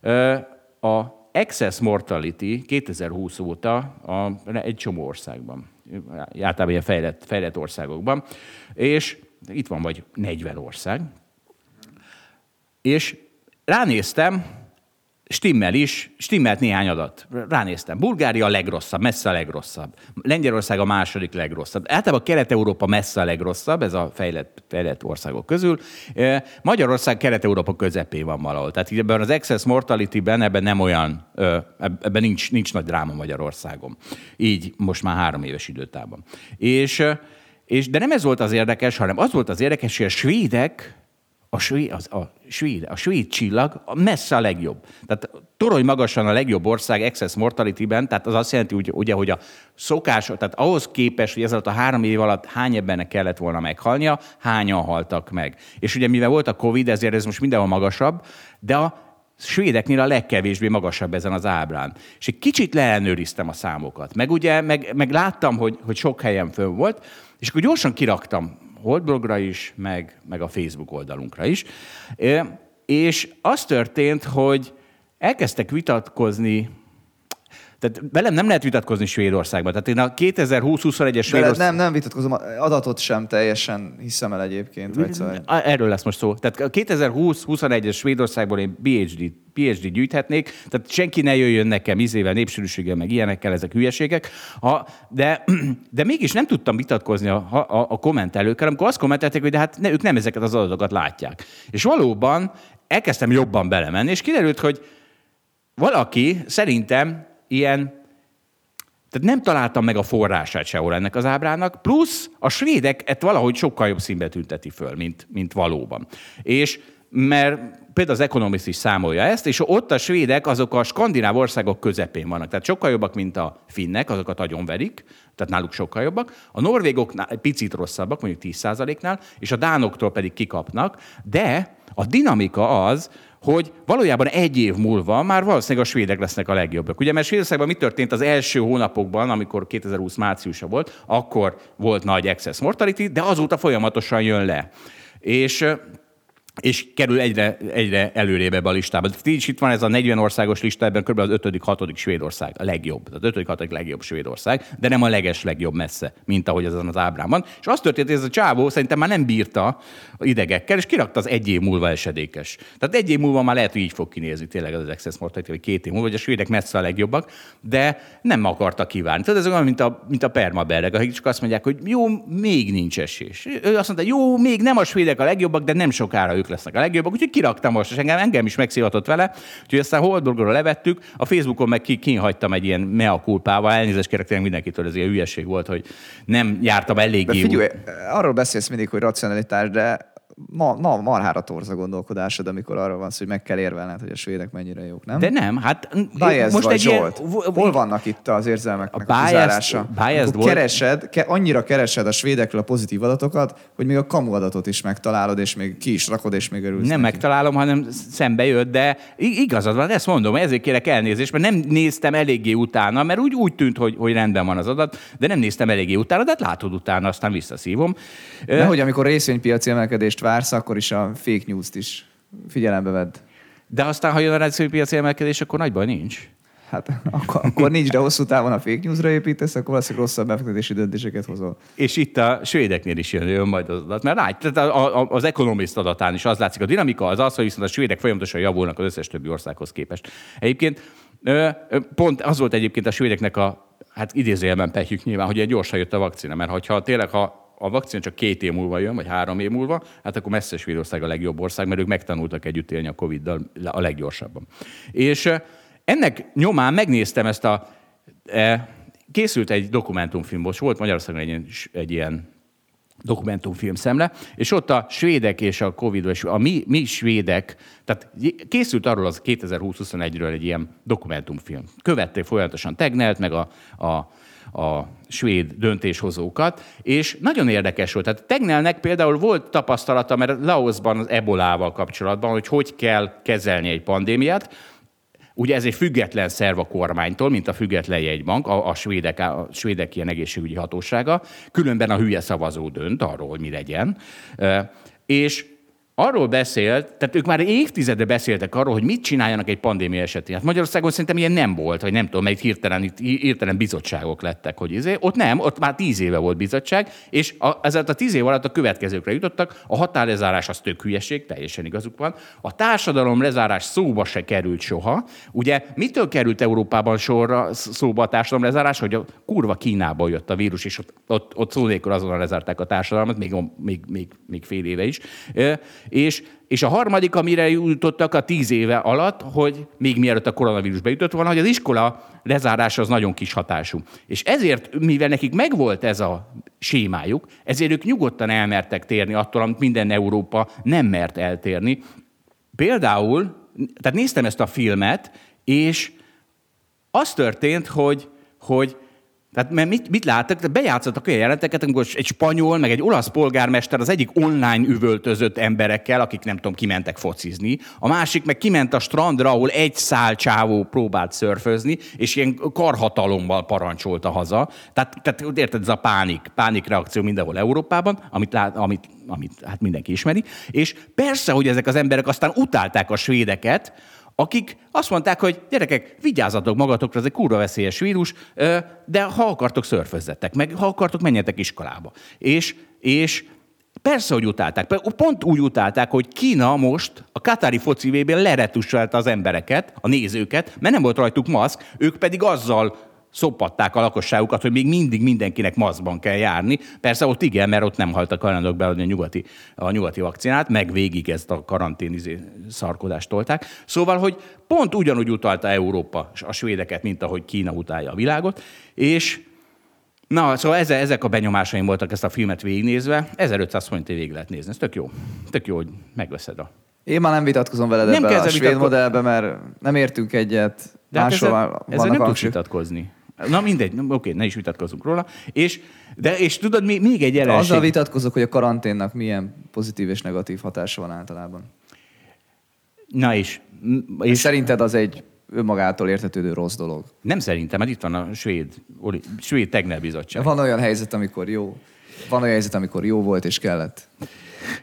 ö, a excess mortality 2020 óta a, egy csomó országban, általában ilyen fejlett, fejlett országokban, és itt van vagy 40 ország, és ránéztem, stimmel is, stimmelt néhány adat. Ránéztem. Bulgária a legrosszabb, messze a legrosszabb. Lengyelország a második legrosszabb. Általában Kelet-Európa messze a legrosszabb, ez a fejlett, fejlett országok közül. Magyarország Kelet-Európa közepén van valahol. Tehát ebben az excess mortality-ben ebben nem olyan, ebben nincs, nincs nagy dráma Magyarországon. Így most már három éves időtában. És, és, de nem ez volt az érdekes, hanem az volt az érdekes, hogy a svédek a svéd, az, a, svéd, a svéd csillag messze a legjobb. Tehát torony magasan a legjobb ország excess mortality-ben, tehát az azt jelenti, hogy, ugye, hogy a szokás, tehát ahhoz képest, hogy ez a három év alatt hány ebbenek kellett volna meghalnia, hányan haltak meg. És ugye mivel volt a Covid, ezért ez most mindenhol magasabb, de a svédeknél a legkevésbé magasabb ezen az ábrán. És egy kicsit leellenőriztem a számokat. Meg ugye, meg, meg láttam, hogy, hogy sok helyen fönn volt, és akkor gyorsan kiraktam Holdblogra is, meg, meg a Facebook oldalunkra is. És az történt, hogy elkezdtek vitatkozni tehát velem nem lehet vitatkozni Svédországban. Tehát én a 2020-21-es Svédország... Nem, nem vitatkozom, adatot sem teljesen hiszem el egyébként. Vagy szóval... Erről lesz most szó. Tehát 2020-21-es Svédországból én PhD, PhD gyűjthetnék, tehát senki ne jöjjön nekem izével, népsűrűséggel, meg ilyenekkel, ezek hülyeségek. Ha, de, de mégis nem tudtam vitatkozni a, a, a kommentelőkkel, amikor azt kommentelték, hogy de hát ne, ők nem ezeket az adatokat látják. És valóban elkezdtem jobban belemenni, és kiderült, hogy valaki szerintem ilyen tehát nem találtam meg a forrását sehol ennek az ábrának, plusz a svédek valahogy sokkal jobb színbe tünteti föl, mint, mint valóban. És mert például az Economist is számolja ezt, és ott a svédek azok a skandináv országok közepén vannak. Tehát sokkal jobbak, mint a finnek, azokat nagyon verik, tehát náluk sokkal jobbak. A norvégoknál picit rosszabbak, mondjuk 10%-nál, és a dánoktól pedig kikapnak, de a dinamika az, hogy valójában egy év múlva már valószínűleg a svédek lesznek a legjobbak. Ugye, mert Svédországban mi történt az első hónapokban, amikor 2020 márciusa volt, akkor volt nagy excess mortality, de azóta folyamatosan jön le. És és kerül egyre, egyre előrébb ebbe a listában. Tehát így itt van ez a 40 országos lista, ebben kb. az 5 6 Svédország, a legjobb. Az 5 6 legjobb Svédország, de nem a leges legjobb messze, mint ahogy azon az ábrán van. És azt történt, hogy ez a csávó szerintem már nem bírta idegekkel, és kirakta az egy év múlva esedékes. Tehát egy év múlva már lehet, hogy így fog kinézni tényleg az Access Mortality, vagy két év múlva, hogy a svédek messze a legjobbak, de nem akarta kívánni. Tehát ez olyan, mint a, mint a permabereg, akik csak azt mondják, hogy jó, még nincs esés. Ő azt mondta, jó, még nem a svédek a legjobbak, de nem sokára ők lesznek a legjobbak. Úgyhogy kiraktam most, és engem, engem is megszívatott vele. Úgyhogy aztán Holdburgról levettük, a Facebookon meg ki, kihagytam egy ilyen mea culpával, elnézést kérek mindenkitől, ez ilyen hülyeség volt, hogy nem jártam eléggé. De figyelj, arról beszélsz mindig, hogy racionalitás, de ma, ma marhára torz a gondolkodásod, amikor arról van szó, hogy meg kell érvelned, hogy a svédek mennyire jók, nem? De nem, hát biased most egy Zsolt. Ilyen... Hol vannak itt az érzelmeknek a, a kizárása? Biased volt. keresed, ke, annyira keresed a svédekről a pozitív adatokat, hogy még a kamu adatot is megtalálod, és még ki is rakod, és még örülsz Nem neki. megtalálom, hanem szembe jött, de igazad van, ezt mondom, ezért kérek elnézést, mert nem néztem eléggé utána, mert úgy, úgy tűnt, hogy, hogy rendben van az adat, de nem néztem eléggé utána, de hát látod utána, aztán visszaszívom. Nehogy amikor részvénypiaci emelkedést vársz, akkor is a fake news-t is figyelembe vedd. De aztán, ha jön a rendszerpiaci emelkedés, akkor nagy baj nincs. Hát akkor, akkor nincs, de hosszú távon a fake newsra építesz, akkor valószínűleg rosszabb befektetési döntéseket hozol. És itt a svédeknél is jön, jön majd az adat. Mert ráj, tehát a, a, az Economist adatán is az látszik. A dinamika az az, hogy viszont a svédek folyamatosan javulnak az összes többi országhoz képest. Egyébként pont az volt egyébként a svédeknek a, hát idézőjelben pehjük nyilván, hogy egy gyorsan jött a vakcina, mert ha tényleg ha a vakcina csak két év múlva jön, vagy három év múlva, hát akkor messze Svédország a legjobb ország, mert ők megtanultak együtt élni a Covid-dal a leggyorsabban. És ennek nyomán megnéztem ezt a... E, készült egy dokumentumfilm, most volt Magyarországon egy, egy ilyen dokumentumfilm szemle, és ott a svédek és a Covid, és a mi, mi svédek, tehát készült arról az 2020-21-ről egy ilyen dokumentumfilm. Követték folyamatosan Tegnelt, meg a, a a svéd döntéshozókat, és nagyon érdekes volt. Tehát Tegnelnek például volt tapasztalata, mert Laosban az ebolával kapcsolatban, hogy hogy kell kezelni egy pandémiát, Ugye ez egy független szerv a kormánytól, mint a független jegybank, a, a, svédek, a svédek ilyen egészségügyi hatósága. Különben a hülye szavazó dönt arról, hogy mi legyen. És arról beszélt, tehát ők már évtizede beszéltek arról, hogy mit csináljanak egy pandémia esetén. Hát Magyarországon szerintem ilyen nem volt, vagy nem tudom, melyik hirtelen, itt hirtelen bizottságok lettek, hogy izé. Ott nem, ott már tíz éve volt bizottság, és a, ezért a tíz év alatt a következőkre jutottak. A határlezárás az tök hülyeség, teljesen igazuk van. A társadalom lezárás szóba se került soha. Ugye mitől került Európában sorra szóba a társadalom lezárás, hogy a kurva Kínából jött a vírus, és ott, ott, ott szó azonnal lezárták a társadalmat, még, még, még, még fél éve is. És, és a harmadik, amire jutottak a tíz éve alatt, hogy még mielőtt a koronavírus bejutott volna, hogy az iskola lezárása az nagyon kis hatású. És ezért, mivel nekik megvolt ez a sémájuk, ezért ők nyugodtan elmertek térni attól, amit minden Európa nem mert eltérni. Például, tehát néztem ezt a filmet, és az történt, hogy, hogy tehát mert mit, mit láttak? Bejátszottak olyan jelenteket, amikor egy spanyol, meg egy olasz polgármester az egyik online üvöltözött emberekkel, akik nem tudom, kimentek focizni. A másik meg kiment a strandra, ahol egy szál csávó próbált szörfözni, és ilyen karhatalommal parancsolta haza. Tehát, tehát érted, ez a pánik, pánik reakció mindenhol Európában, amit, lát, amit, amit hát mindenki ismeri. És persze, hogy ezek az emberek aztán utálták a svédeket, akik azt mondták, hogy gyerekek, vigyázzatok magatokra, ez egy kurva veszélyes vírus, de ha akartok, szörfözzetek meg, ha akartok, menjetek iskolába. És, és Persze, hogy utálták. Pont úgy utálták, hogy Kína most a Katári foci vb leretusálta az embereket, a nézőket, mert nem volt rajtuk maszk, ők pedig azzal szopatták a lakosságukat, hogy még mindig mindenkinek maszkban kell járni. Persze ott igen, mert ott nem haltak hajlandók beadni a nyugati, a nyugati vakcinát, meg végig ezt a karantén izé szarkodást tolták. Szóval, hogy pont ugyanúgy utalta Európa a svédeket, mint ahogy Kína utálja a világot, és Na, szóval ezek a benyomásaim voltak ezt a filmet végignézve. 1500 forint végig lehet nézni. Ez tök jó. Tök jó, hogy megveszed a... Én már nem vitatkozom veled nem ebbe a svéd vitatko... modellbe, mert nem értünk egyet. De hát ezzel, ezzel nem tudsz vitatkozni. Na mindegy, oké, ne is vitatkozunk róla. És, de, és tudod, még egy jelenség... Azzal vitatkozok, hogy a karanténnak milyen pozitív és negatív hatása van általában. Na és... és szerinted az egy önmagától értetődő rossz dolog? Nem szerintem, mert itt van a svéd, svéd Tegnell bizottság. Van olyan helyzet, amikor jó. Van olyan helyzet, amikor jó volt és kellett.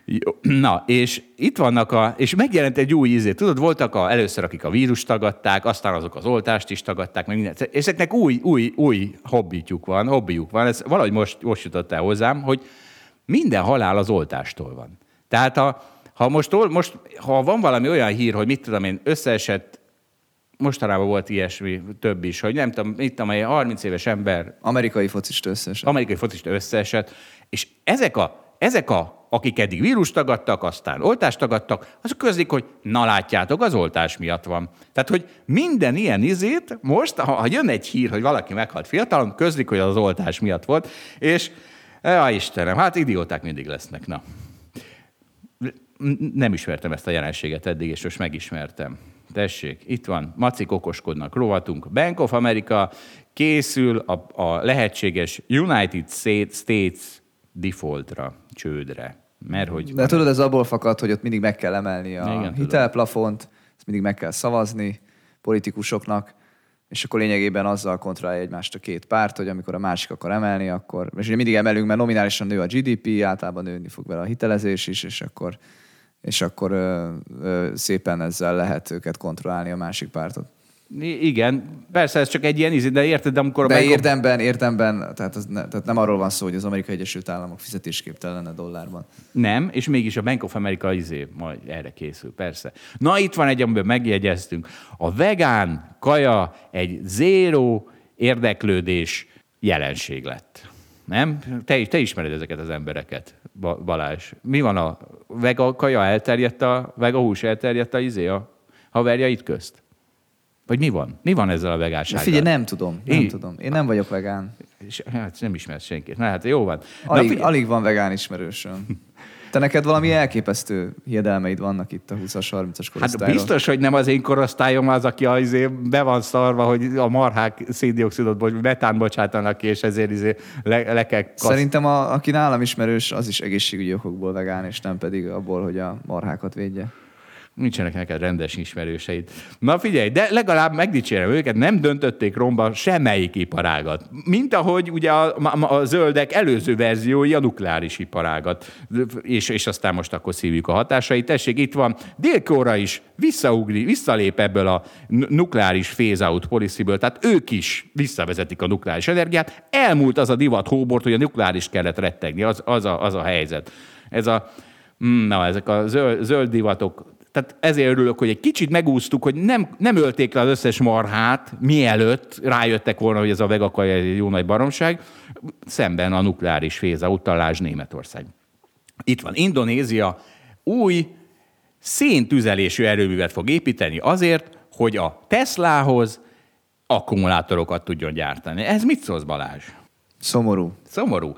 Jó. Na, és itt vannak a, és megjelent egy új ízé. Tudod, voltak a, először, akik a vírus tagadták, aztán azok az oltást is tagadták, meg mindent. És ezeknek új, új, új hobbitjuk van, hobbiuk van. Ez valahogy most, most jutott el hozzám, hogy minden halál az oltástól van. Tehát ha, ha most, most, ha van valami olyan hír, hogy mit tudom én, összeesett mostanában volt ilyesmi, több is, hogy nem tudom, itt amely 30 éves ember... Amerikai focista összeesett. Amerikai focista összeesett, és ezek a, ezek a akik eddig vírus tagadtak, aztán oltást tagadtak, azok közlik, hogy na látjátok, az oltás miatt van. Tehát, hogy minden ilyen izét most, ha, ha jön egy hír, hogy valaki meghalt fiatalon, közlik, hogy az oltás miatt volt, és ja, Istenem, hát idióták mindig lesznek, na. Nem ismertem ezt a jelenséget eddig, és most megismertem. Tessék, itt van, macik okoskodnak, rovatunk. Bank of America készül a, a lehetséges United States defaultra, csődre. Mert hogy... De tudod, ez abból fakad, hogy ott mindig meg kell emelni a Igen, hitelplafont, ezt mindig meg kell szavazni politikusoknak, és akkor lényegében azzal kontrollálja egymást a két párt, hogy amikor a másik akar emelni, akkor, és ugye mindig emelünk, mert nominálisan nő a GDP, általában nőni fog vele a hitelezés is, és akkor, és akkor ö, ö, szépen ezzel lehet őket kontrollálni a másik pártot. Igen, persze ez csak egy ilyen íz, de érted, de amikor... De érdemben, érdemben, tehát, az ne, tehát nem arról van szó, hogy az Amerikai Egyesült Államok fizetésképtelen lenne dollárban. Nem, és mégis a Bank of America izé majd erre készül, persze. Na itt van egy, amiben megjegyeztünk. A vegán kaja egy zéró érdeklődés jelenség lett. Nem? Te, te ismered ezeket az embereket, Balázs. Mi van a vega kaja elterjedt a, vega hús elterjedt a izé a haverjait közt? Vagy mi van? Mi van ezzel a vegánsággal? Figyelj, nem tudom. Nem Én... tudom. Én nem vagyok vegán. És, hát nem ismersz senkit. Na hát jó van. Alig, Na, alig van vegán ismerősöm. Te neked valami elképesztő hiedelmeid vannak itt a 20-as, 30-as korosztályról. Hát biztos, hogy nem az én korosztályom az, aki az izé be van szarva, hogy a marhák széndiokszidot, vagy metán bocsátanak ki, és ezért izé le, le kell kasz... Szerintem a, aki nálam ismerős, az is egészségügyi okokból vegán, és nem pedig abból, hogy a marhákat védje. Nincsenek neked rendes ismerőseid. Na figyelj, de legalább megdicsérem őket, nem döntötték romba semmelyik iparágat. Mint ahogy ugye a, a, a zöldek előző verziói a nukleáris iparágat. És, és aztán most akkor szívjuk a hatásait. Tessék, itt van Dél-Korea is visszaugri, visszalép ebből a nukleáris phase-out policy-ből, tehát ők is visszavezetik a nukleáris energiát. Elmúlt az a divat hóbort, hogy a nukleáris kellett rettegni, az, az, a, az a helyzet. Ez a, mm, na, ezek a zöld, zöld divatok tehát ezért örülök, hogy egy kicsit megúsztuk, hogy nem, nem ölték le az összes marhát, mielőtt rájöttek volna, hogy ez a vegakaja egy jó nagy baromság, szemben a nukleáris féza utalás Németország. Itt van Indonézia, új széntüzelésű erőművet fog építeni azért, hogy a Teslahoz akkumulátorokat tudjon gyártani. Ez mit szólsz, Balázs? Szomorú. Szomorú.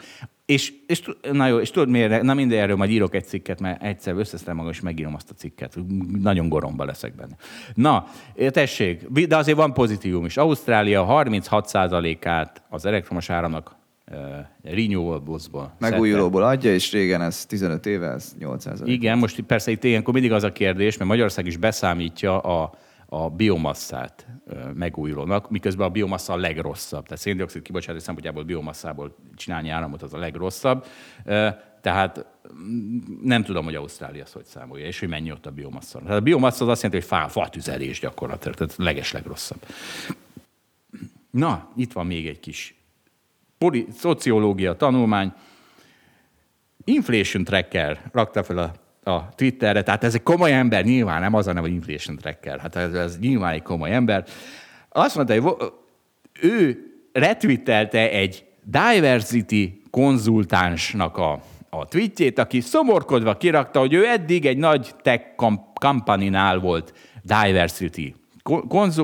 És, és, na jó, és tudod miért? Na minden erről majd írok egy cikket, mert egyszer összeszedem magam, és megírom azt a cikket. Nagyon goromba leszek benne. Na, tessék, de azért van pozitívum is. Ausztrália 36%-át az elektromos áramnak uh, renewables-ból. Megújulóból szedte. adja, és régen ez 15 éve, ez 8%. Igen, most persze itt ilyenkor mindig az a kérdés, mert Magyarország is beszámítja a, a biomasszát megújulónak, miközben a biomassa a legrosszabb. Tehát széndiokszid kibocsátás szempontjából biomasszából csinálni áramot az a legrosszabb. Tehát mm, nem tudom, hogy Ausztrália azt hogy számolja, és hogy mennyi ott a biomassa. Tehát a biomassa az azt jelenti, hogy fá, tüzelés gyakorlatilag, tehát leges legrosszabb. Na, itt van még egy kis poli, szociológia tanulmány. Inflation tracker rakta fel a a Twitterre, tehát ez egy komoly ember, nyilván nem az a hogy inflation tracker, hát ez, ez nyilván egy komoly ember. Azt mondta, hogy ő retwittelte egy diversity konzultánsnak a, a tweetjét, aki szomorkodva kirakta, hogy ő eddig egy nagy tech kampaninál volt diversity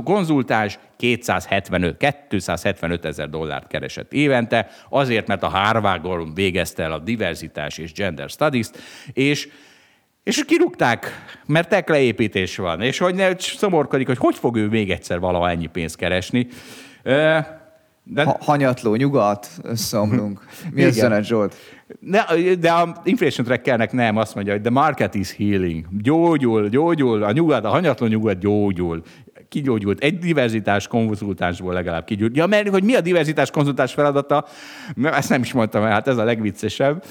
konzultáns 275, 275 ezer dollárt keresett évente, azért, mert a Harvardon végezte el a diverzitás és gender studies-t, és és kirúgták, mert tekleépítés van, és hogy ne szomorkodik, hogy hogy fog ő még egyszer valaha ennyi pénzt keresni. De... Ha, hanyatló, nyugat, összeomlunk. Mi az zene, Zsolt? De, de a inflation trackernek nem, azt mondja, hogy the market is healing. Gyógyul, gyógyul, a nyugat, a hanyatló nyugat gyógyul. Kigyógyult. Egy diverzitás konzultánsból legalább kigyógyult. Ja, mert hogy mi a diverzitás konzultáns feladata? Ezt nem is mondtam, hát ez a legviccesebb.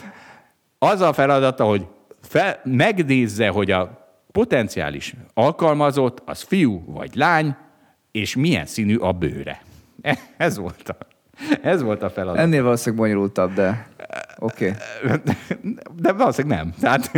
Az a feladata, hogy fel, megnézze, hogy a potenciális alkalmazott az fiú vagy lány, és milyen színű a bőre. Ez volt a, ez volt a feladat. Ennél valószínűleg bonyolultabb, de oké. Okay. De valószínűleg nem. Tehát,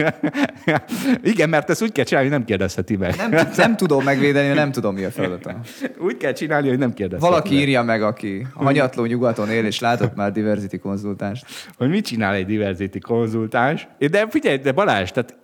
igen, mert ezt úgy kell csinálni, hogy nem kérdezheti meg. Nem, nem tudom megvédeni, nem tudom, mi a feladata. Úgy kell csinálni, hogy nem kérdezheti Valaki meg. írja meg, aki hanyatló nyugaton él, és látott már diversity konzultást. Hogy mit csinál egy diversity konzultáns. De figyelj, de Balázs, tehát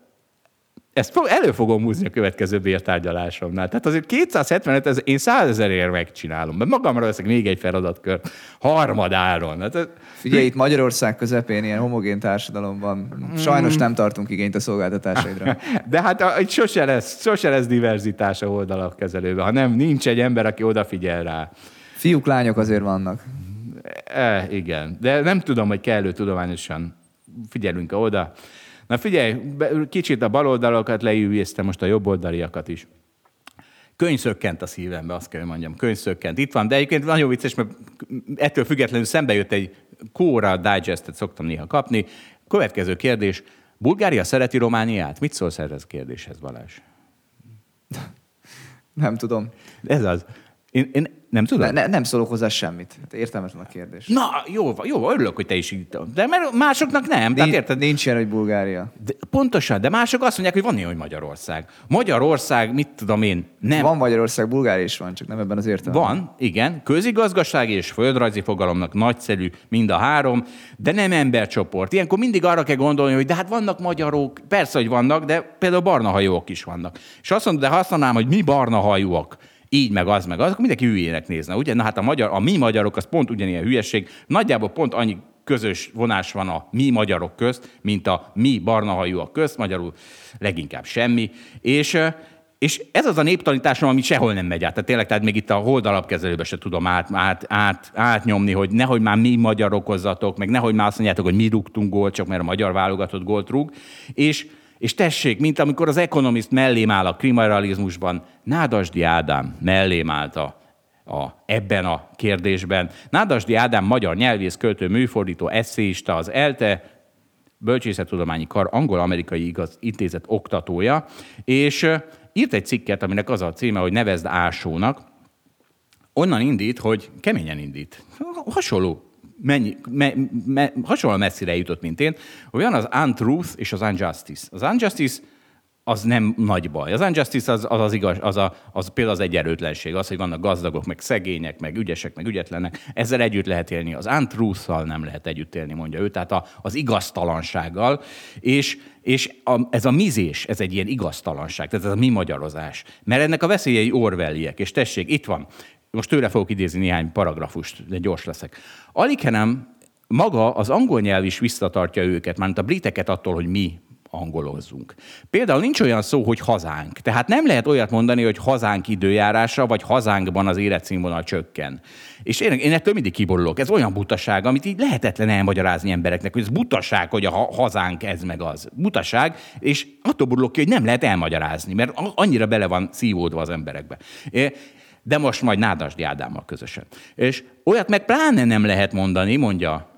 ezt elő fogom húzni a következő bértárgyalásomnál. Tehát azért 275 ezer, én 100 ezerért megcsinálom, mert magamra veszek még egy feladatkör, harmadáron. Hát, Figyelj, itt Magyarország közepén ilyen homogén társadalomban sajnos nem tartunk igényt a szolgáltatásaidra. De hát itt sose lesz, sose lesz diverzitás a oldalak kezelőben, ha nem, nincs egy ember, aki odafigyel rá. Fiúk, lányok azért vannak. E, igen, de nem tudom, hogy kellő tudományosan figyelünk oda. Na figyelj, kicsit a baloldalokat leüljéztem, most a jobboldaliakat is. Könyvszökkent a szívembe, azt kell, hogy mondjam, könyvszökkent. Itt van, de egyébként nagyon vicces, mert ettől függetlenül szembe jött egy Kóra Digestet szoktam néha kapni. Következő kérdés. Bulgária szereti Romániát? Mit szólsz erre a kérdéshez, Balázs? Nem tudom. Ez az. Én, én nem tudom. Ne, ne, nem szólok hozzá semmit. Hát értelmetlen a kérdés. Na, jó, jó, örülök, hogy te is így. De mert másoknak nem. Nincs, tehát érted? Nincs ilyen, hogy Bulgária. De, pontosan, de mások azt mondják, hogy van ilyen, hogy Magyarország. Magyarország, mit tudom én, nem. Van Magyarország, Bulgária is van, csak nem ebben az értelemben. Van, igen. Közigazgasági és földrajzi fogalomnak nagyszerű mind a három, de nem embercsoport. Ilyenkor mindig arra kell gondolni, hogy de hát vannak magyarok, persze, hogy vannak, de például barna hajók is vannak. És azt mondod, de használnám, hogy mi barna hajóak így, meg az, meg az, akkor mindenki hülyének nézne, ugye? Na hát a, magyar, a mi magyarok az pont ugyanilyen hülyeség. Nagyjából pont annyi közös vonás van a mi magyarok közt, mint a mi barnahajúak közt, magyarul leginkább semmi. És, és ez az a néptanításom, ami sehol nem megy át. Tehát tényleg, tehát még itt a holdalapkezelőbe se tudom át, át, át, átnyomni, hogy nehogy már mi magyarok okozzatok, meg nehogy már azt mondjátok, hogy mi rúgtunk gólt, csak mert a magyar válogatott gólt rúg. És És tessék, mint amikor az Economist mellém áll a kriminalizmusban, Nádasdi Ádám mellém állt a, a, ebben a kérdésben. Nádasdi Ádám magyar nyelvész, költő, műfordító, eszéista, az ELTE Bölcsészettudományi Kar angol-amerikai igaz intézet oktatója, és írt egy cikket, aminek az a címe, hogy nevezd ásónak. Onnan indít, hogy keményen indít. Hasonló mennyi, me, me, hasonlóan messzire jutott, mint én, hogy van az untruth és az unjustice. Az unjustice az nem nagy baj. Az unjustice az, az, az, igaz, az, a, az például az egyenlőtlenség, az, hogy vannak gazdagok, meg szegények, meg ügyesek, meg ügyetlenek. Ezzel együtt lehet élni. Az untruth nem lehet együtt élni, mondja ő, tehát a, az igaztalansággal. És, és a, ez a mizés, ez egy ilyen igaztalanság, tehát ez a mi magyarozás. Mert ennek a veszélyei orwelliek, és tessék, itt van, most tőle fogok idézni néhány paragrafust, de gyors leszek. Alig nem maga az angol nyelv is visszatartja őket, mert a briteket attól, hogy mi angolozzunk. Például nincs olyan szó, hogy hazánk. Tehát nem lehet olyat mondani, hogy hazánk időjárása, vagy hazánkban az életszínvonal csökken. És én, én ettől mindig kiborulok. Ez olyan butaság, amit így lehetetlen elmagyarázni embereknek, hogy ez butaság, hogy a hazánk ez meg az. Butaság, és attól borulok ki, hogy nem lehet elmagyarázni, mert annyira bele van szívódva az emberekbe de most majd Nádasdi Ádámmal közösen. És olyat meg pláne nem lehet mondani, mondja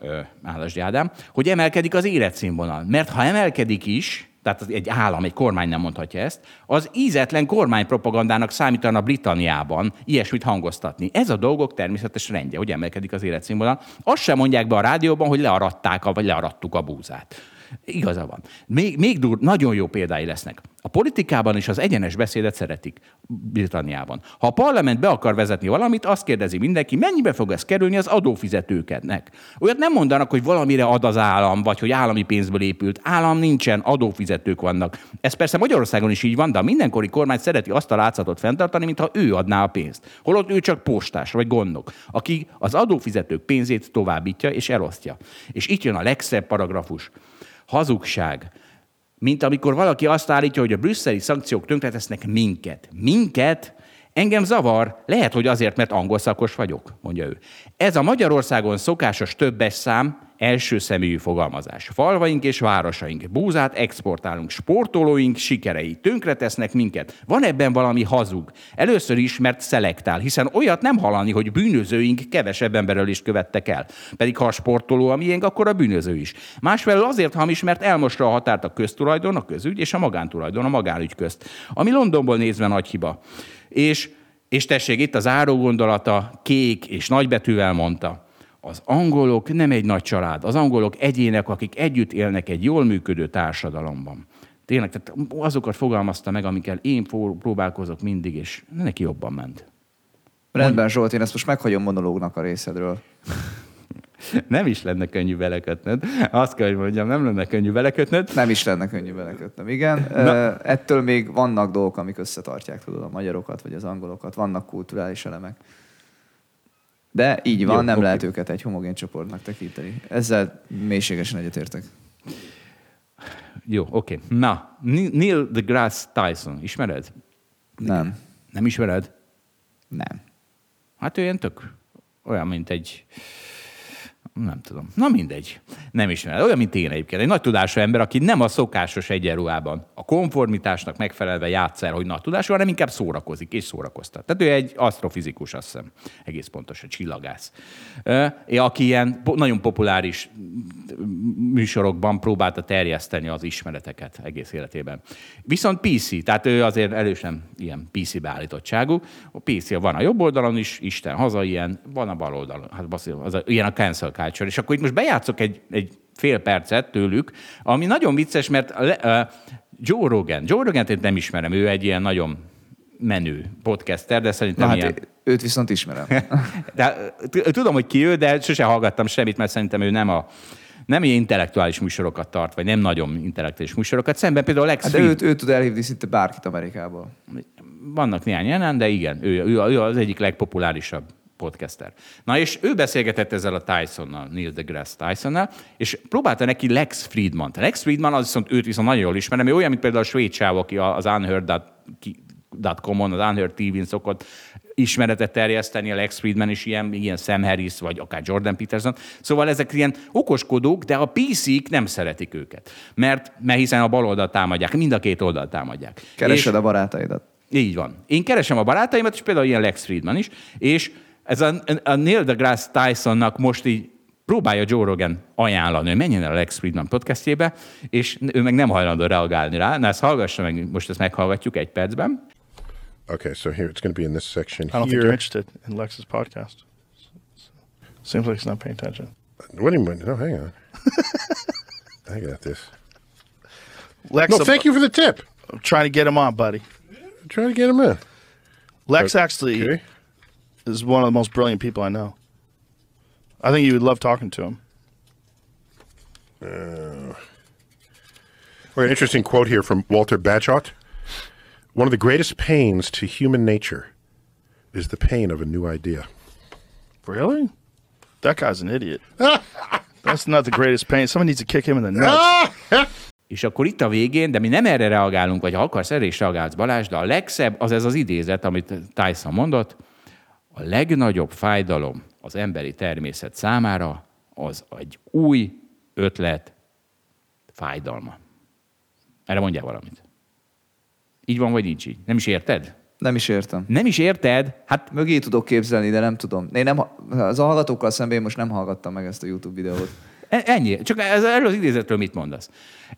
Nádasdi Ádám, hogy emelkedik az életszínvonal. Mert ha emelkedik is, tehát egy állam, egy kormány nem mondhatja ezt, az ízetlen kormánypropagandának számítana Britanniában ilyesmit hangoztatni. Ez a dolgok természetes rendje, hogy emelkedik az életszínvonal. Azt sem mondják be a rádióban, hogy learadták, vagy learadtuk a búzát. Igaza van. Még, még dur, nagyon jó példái lesznek. A politikában is az egyenes beszédet szeretik Britanniában. Ha a parlament be akar vezetni valamit, azt kérdezi mindenki, mennyibe fog ez kerülni az adófizetőknek. Olyat nem mondanak, hogy valamire ad az állam, vagy hogy állami pénzből épült. Állam nincsen, adófizetők vannak. Ez persze Magyarországon is így van, de a mindenkori kormány szereti azt a látszatot fenntartani, mintha ő adná a pénzt. Holott ő csak postás vagy gondnok, aki az adófizetők pénzét továbbítja és elosztja. És itt jön a legszebb paragrafus hazugság, mint amikor valaki azt állítja, hogy a brüsszeli szankciók tönkretesznek minket. Minket? Engem zavar, lehet, hogy azért, mert angol szakos vagyok, mondja ő. Ez a Magyarországon szokásos többes szám, első személyű fogalmazás. Falvaink és városaink, búzát exportálunk, sportolóink sikerei tönkretesznek minket. Van ebben valami hazug. Először is, mert szelektál, hiszen olyat nem hallani, hogy bűnözőink kevesebb emberről is követtek el. Pedig ha a sportoló a miénk, akkor a bűnöző is. Másfelől azért hamis, mert elmosra a határt a köztulajdon, a közügy és a magántulajdon, a magánügy közt. Ami Londonból nézve nagy hiba. És, és tessék, itt az áró gondolata kék és nagybetűvel mondta az angolok nem egy nagy család, az angolok egyének, akik együtt élnek egy jól működő társadalomban. Tényleg, tehát azokat fogalmazta meg, amikkel én próbálkozok mindig, és neki jobban ment. Rendben, Zsolt, én ezt most meghagyom monológnak a részedről. Nem is lenne könnyű belekötnöd. Azt kell, hogy mondjam, nem lenne könnyű belekötnöd. Nem is lenne könnyű belekötnöm, igen. Na. Ettől még vannak dolgok, amik összetartják, tudod, a magyarokat vagy az angolokat. Vannak kulturális elemek. De így van, Jó, nem okay. lehet őket egy homogén csoportnak tekinteni. Ezzel mélységesen egyetértek. Jó, oké. Okay. Na, Neil deGrasse Tyson, ismered? Nem. Nem ismered? Nem. Hát ő ilyen tök olyan, mint egy nem tudom. Na mindegy. Nem ismered. Olyan, mint én egyébként. Egy nagy tudású ember, aki nem a szokásos egyenruhában, a konformitásnak megfelelve játsz el, hogy nagy tudású, hanem inkább szórakozik és szórakoztat. Tehát ő egy asztrofizikus, azt hiszem. Egész pontosan, csillagász. Aki ilyen nagyon populáris műsorokban próbálta terjeszteni az ismereteket egész életében. Viszont PC, tehát ő azért elősen ilyen PC beállítottságú. A PC van a jobb oldalon is, Isten haza ilyen, van a bal oldalon. Hát baszil, az a, ilyen a cancel culture. És akkor itt most bejátszok egy, egy fél percet tőlük, ami nagyon vicces, mert uh, Joe Rogan, Joe Rogan én nem ismerem, ő egy ilyen nagyon menő podcaster, de szerintem Na, hát ilyen... Őt viszont ismerem. de, tudom, hogy ki ő, de sose hallgattam semmit, mert szerintem ő nem a nem ilyen intellektuális műsorokat tart, vagy nem nagyon intellektuális műsorokat. Szemben például Lex hát de ő, ő tud elhívni szinte bárkit Amerikából. Vannak néhány jelen, de igen, ő, ő, ő az egyik legpopulárisabb podcaster. Na és ő beszélgetett ezzel a Tysonnal, Neil deGrasse Tysonnal, és próbálta neki Lex Friedman. Lex Friedman, az viszont őt viszont nagyon jól ismerem, ő olyan, mint például a svéd sáv, aki az Unheard ki, on az Unheard TV-n szokott ismeretet terjeszteni, a Lex Friedman is ilyen, ilyen Sam Harris, vagy akár Jordan Peterson. Szóval ezek ilyen okoskodók, de a PC-k nem szeretik őket. Mert, mert hiszen a bal oldalt támadják, mind a két oldalt támadják. Keresed És- a barátaidat. így van. Én keresem a barátaimat, és például ilyen Lex Friedman is, és ez a, a Neil deGrasse Tysonnak most így próbálja Joe Rogan ajánlani, hogy menjen el a Lex Friedman podcastjébe, és ő meg nem hajlandó reagálni rá. Na, ezt hallgassa meg, most ezt meghallgatjuk egy percben. Okay, so here it's going to be in this section I don't think you're here. interested in Lex's podcast. Seems like he's not paying attention. What do you mean? No, hang on. I got this. Lex, No, thank you for the tip. I'm trying to get him on, buddy. I'm trying to get him in. Lex actually Okay. Is one of the most brilliant people I know. I think you would love talking to him. Uh, or an interesting quote here from Walter Bagehot. One of the greatest pains to human nature is the pain of a new idea. Really? That guy's an idiot. That's not the greatest pain. Someone needs to kick him in the nuts. És akkor itt a végén, de mi nem erre reagálunk, vagy ha akarsz, erre is reagálsz Balázs, de a legszebb az ez az idézet, amit Tyson mondott, a legnagyobb fájdalom az emberi természet számára az egy új ötlet fájdalma. Erre mondjál valamit. Így van, vagy nincs így? Nem is érted? Nem is értem. Nem is érted? Hát Mögé tudok képzelni, de nem tudom. Én nem, az a hallgatókkal szemben én most nem hallgattam meg ezt a YouTube videót. E- Ennyi. Csak ez, erről az idézetről mit mondasz?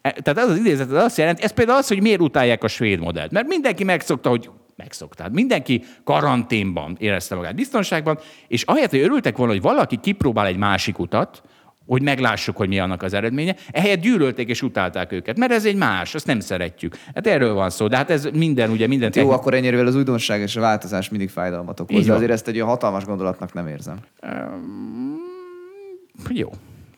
E- Tehát ez az idézet az azt jelenti, ez például az, hogy miért utálják a svéd modellt. Mert mindenki megszokta, hogy megszokta. Hát Mindenki karanténban érezte magát biztonságban, és ahelyett, hogy örültek volna, hogy valaki kipróbál egy másik utat, hogy meglássuk, hogy mi annak az eredménye, ehelyett gyűlölték és utálták őket, mert ez egy más, azt nem szeretjük. Hát erről van szó, de hát ez minden, ugye minden Jó, techni- akkor ennyire az újdonság és a változás mindig fájdalmat okoz. Azért ezt egy olyan hatalmas gondolatnak nem érzem. Jó.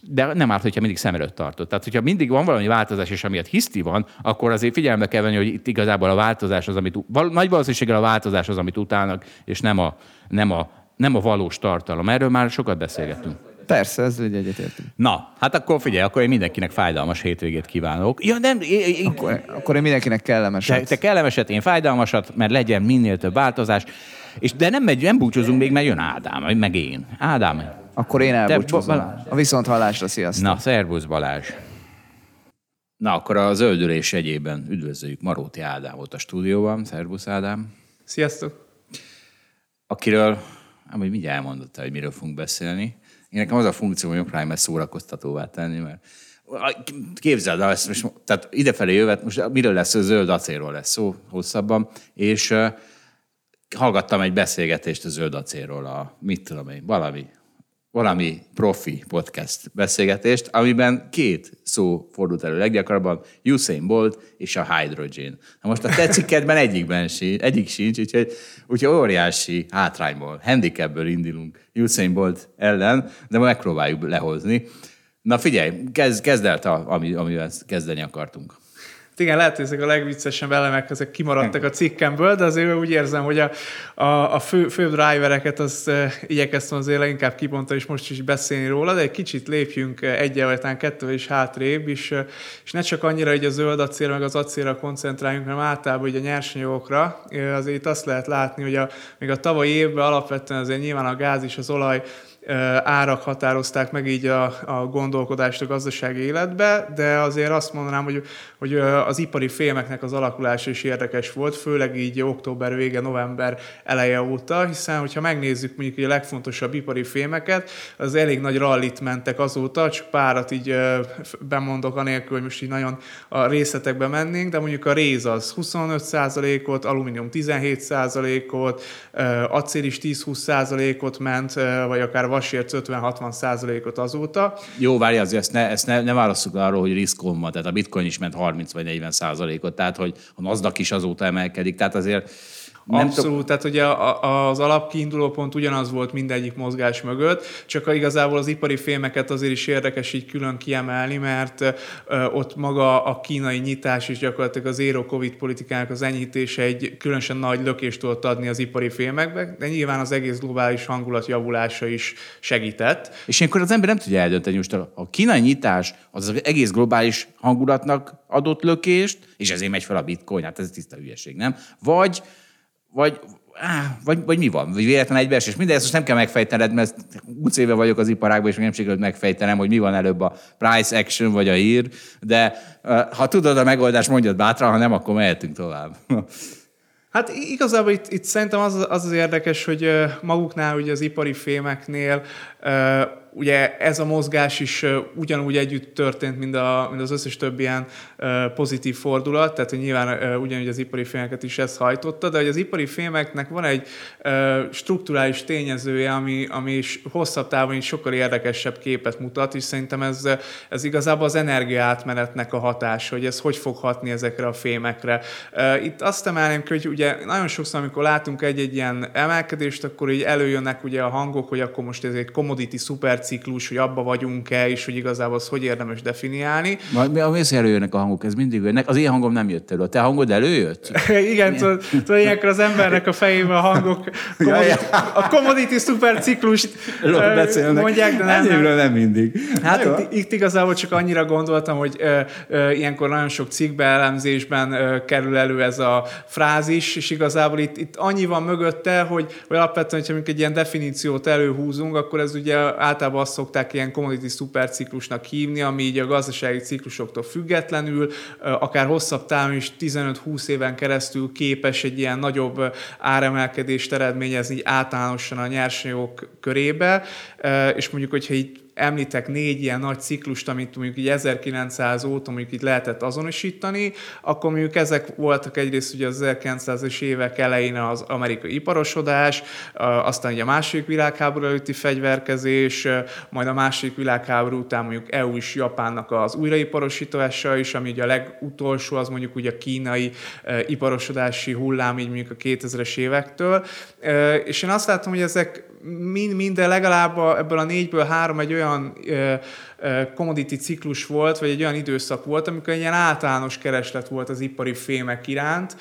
De nem árt, hogyha mindig szem előtt tartod. Tehát, hogyha mindig van valami változás, és amiatt hiszti van, akkor azért figyelme kell venni, hogy itt igazából a változás az, amit val- nagy valószínűséggel a változás az, amit utálnak, és nem a, nem a, nem a valós tartalom. Erről már sokat beszélgettünk. Persze, ez egy egyetértünk. Na, hát akkor figyelj, akkor én mindenkinek fájdalmas hétvégét kívánok. Ja, nem, én, én, Akkor, akkor én mindenkinek kellemes. te, te kellemeset, én fájdalmasat, mert legyen minél több változás. És de nem megy, nem búcsúzunk még, mert jön Ádám, meg én. Ádám. Akkor én elbúcsúzom. Ba- A viszont hallásra, sziasztok. Na, szervusz Balázs! Na, akkor a zöldülés egyében üdvözöljük Maróti Ádámot a stúdióban. Szervusz Ádám! Sziasztok! Akiről, amúgy mindjárt elmondotta, hogy miről fogunk beszélni. Én nekem az a funkció, hogy próbálom ezt szórakoztatóvá tenni, mert képzeld el, ezt most, tehát idefelé jövet, most miről lesz szó, zöld acélról lesz szó hosszabban, és uh, hallgattam egy beszélgetést a zöld acélról, a, mit tudom én, valami, valami profi podcast beszélgetést, amiben két szó fordult elő leggyakrabban, Usain Bolt és a hydrogen. Na most a te cikkedben egyikben sincs, egyik sincs, úgyhogy, úgyhogy óriási hátrányból, handicapből indulunk Usain Bolt ellen, de megpróbáljuk lehozni. Na figyelj, kezd, kezd el, te, ami, amivel kezdeni akartunk. Igen, lehet, hogy ezek a legviccesebb elemek, ezek kimaradtak a cikkemből, de azért úgy érzem, hogy a, a, a fő, fő drivereket az uh, igyekeztem azért leginkább kibontani, és most is beszélni róla, de egy kicsit lépjünk uh, egyel, talán kettővel is hátrébb, és, uh, és ne csak annyira hogy a zöld acél, meg az acélra koncentráljunk, hanem általában így a nyersanyagokra. Azért itt azt lehet látni, hogy a, még a tavalyi évben alapvetően azért nyilván a gáz és az olaj árak határozták meg így a, a gondolkodást a gazdasági életbe, de azért azt mondanám, hogy, hogy az ipari fémeknek az alakulása is érdekes volt, főleg így október vége, november eleje óta, hiszen hogyha megnézzük mondjuk a legfontosabb ipari fémeket, az elég nagy rallit mentek azóta, csak párat így bemondok anélkül, hogy most így nagyon a részletekbe mennénk, de mondjuk a réz az 25%-ot, alumínium 17%-ot, acél is 10-20%-ot ment, vagy akár vasért 50-60 százalékot azóta. Jó, várj, azért ezt ne, ezt ne, ne válasszuk arról, hogy riszkon van, tehát a bitcoin is ment 30 vagy 40 százalékot, tehát hogy a NASDAQ is azóta emelkedik, tehát azért Abszolút, t- tehát ugye az alapkiinduló pont ugyanaz volt mindegyik mozgás mögött, csak igazából az ipari fémeket azért is érdekes így külön kiemelni, mert ott maga a kínai nyitás és gyakorlatilag az zero covid politikának az enyhítése egy különösen nagy lökést tudott adni az ipari fémekbe, de nyilván az egész globális hangulat javulása is segített. És ilyenkor az ember nem tudja eldönteni, most a, a kínai nyitás az, az egész globális hangulatnak adott lökést, és ezért megy fel a bitcoin, hát ez tiszta hülyeség, nem? Vagy vagy, á, vagy, vagy mi van? Véletlen egybeesés? Mindegy, ezt most nem kell megfejtened, mert 20 éve vagyok az iparágban, és még nem sikerült megfejtenem, hogy mi van előbb a price action vagy a hír, de ha tudod a megoldást, mondjad bátran, ha nem, akkor mehetünk tovább. Hát igazából itt, itt szerintem az, az az érdekes, hogy maguknál, ugye az ipari fémeknél ugye ez a mozgás is ugyanúgy együtt történt, mint, a, mint az összes több ilyen pozitív fordulat, tehát hogy nyilván ugyanúgy az ipari fémeket is ez hajtotta, de hogy az ipari fémeknek van egy strukturális tényezője, ami, ami is hosszabb távon is sokkal érdekesebb képet mutat, és szerintem ez, ez igazából az energiaátmenetnek a hatása, hogy ez hogy fog hatni ezekre a fémekre. Itt azt emelném ki, hogy ugye nagyon sokszor, amikor látunk egy-egy ilyen emelkedést, akkor így előjönnek ugye a hangok, hogy akkor most ez egy commodity szuperciklus, hogy abba vagyunk-e, és hogy igazából az hogy érdemes definiálni. Majd mi, ami előjönnek a hangok, ez mindig jönnek. Az én hangom nem jött elő. A te hangod előjött? Igen, tudod, ilyenkor az embernek a fejében a hangok a commodity szuperciklust mondják, de nem, nem. Mindig. Hát itt, itt igazából csak annyira gondoltam, hogy ö, ö, ilyenkor nagyon sok cikkbe, elemzésben ö, kerül elő ez a frázis, és igazából itt, itt annyi van mögötte, hogy, hogy alapvetően, hogyha egy ilyen definíciót előhúzunk, akkor ez ugye általában azt szokták ilyen commodity szuperciklusnak hívni, ami így a gazdasági ciklusoktól függetlenül, akár hosszabb távon is 15-20 éven keresztül képes egy ilyen nagyobb áremelkedést eredményezni így általánosan a nyersanyagok körébe, és mondjuk, hogyha így említek négy ilyen nagy ciklust, amit mondjuk így 1900 óta mondjuk itt lehetett azonosítani, akkor mondjuk ezek voltak egyrészt ugye az 1900-es évek elején az amerikai iparosodás, aztán ugye a második világháború előtti fegyverkezés, majd a második világháború után mondjuk EU és Japánnak az újraiparosítása is, ami ugye a legutolsó, az mondjuk ugye a kínai iparosodási hullám, így mondjuk a 2000-es évektől. És én azt látom, hogy ezek mind, minden legalább ebből a négyből három egy olyan ö, commodity ciklus volt, vagy egy olyan időszak volt, amikor egy ilyen általános kereslet volt az ipari fémek iránt.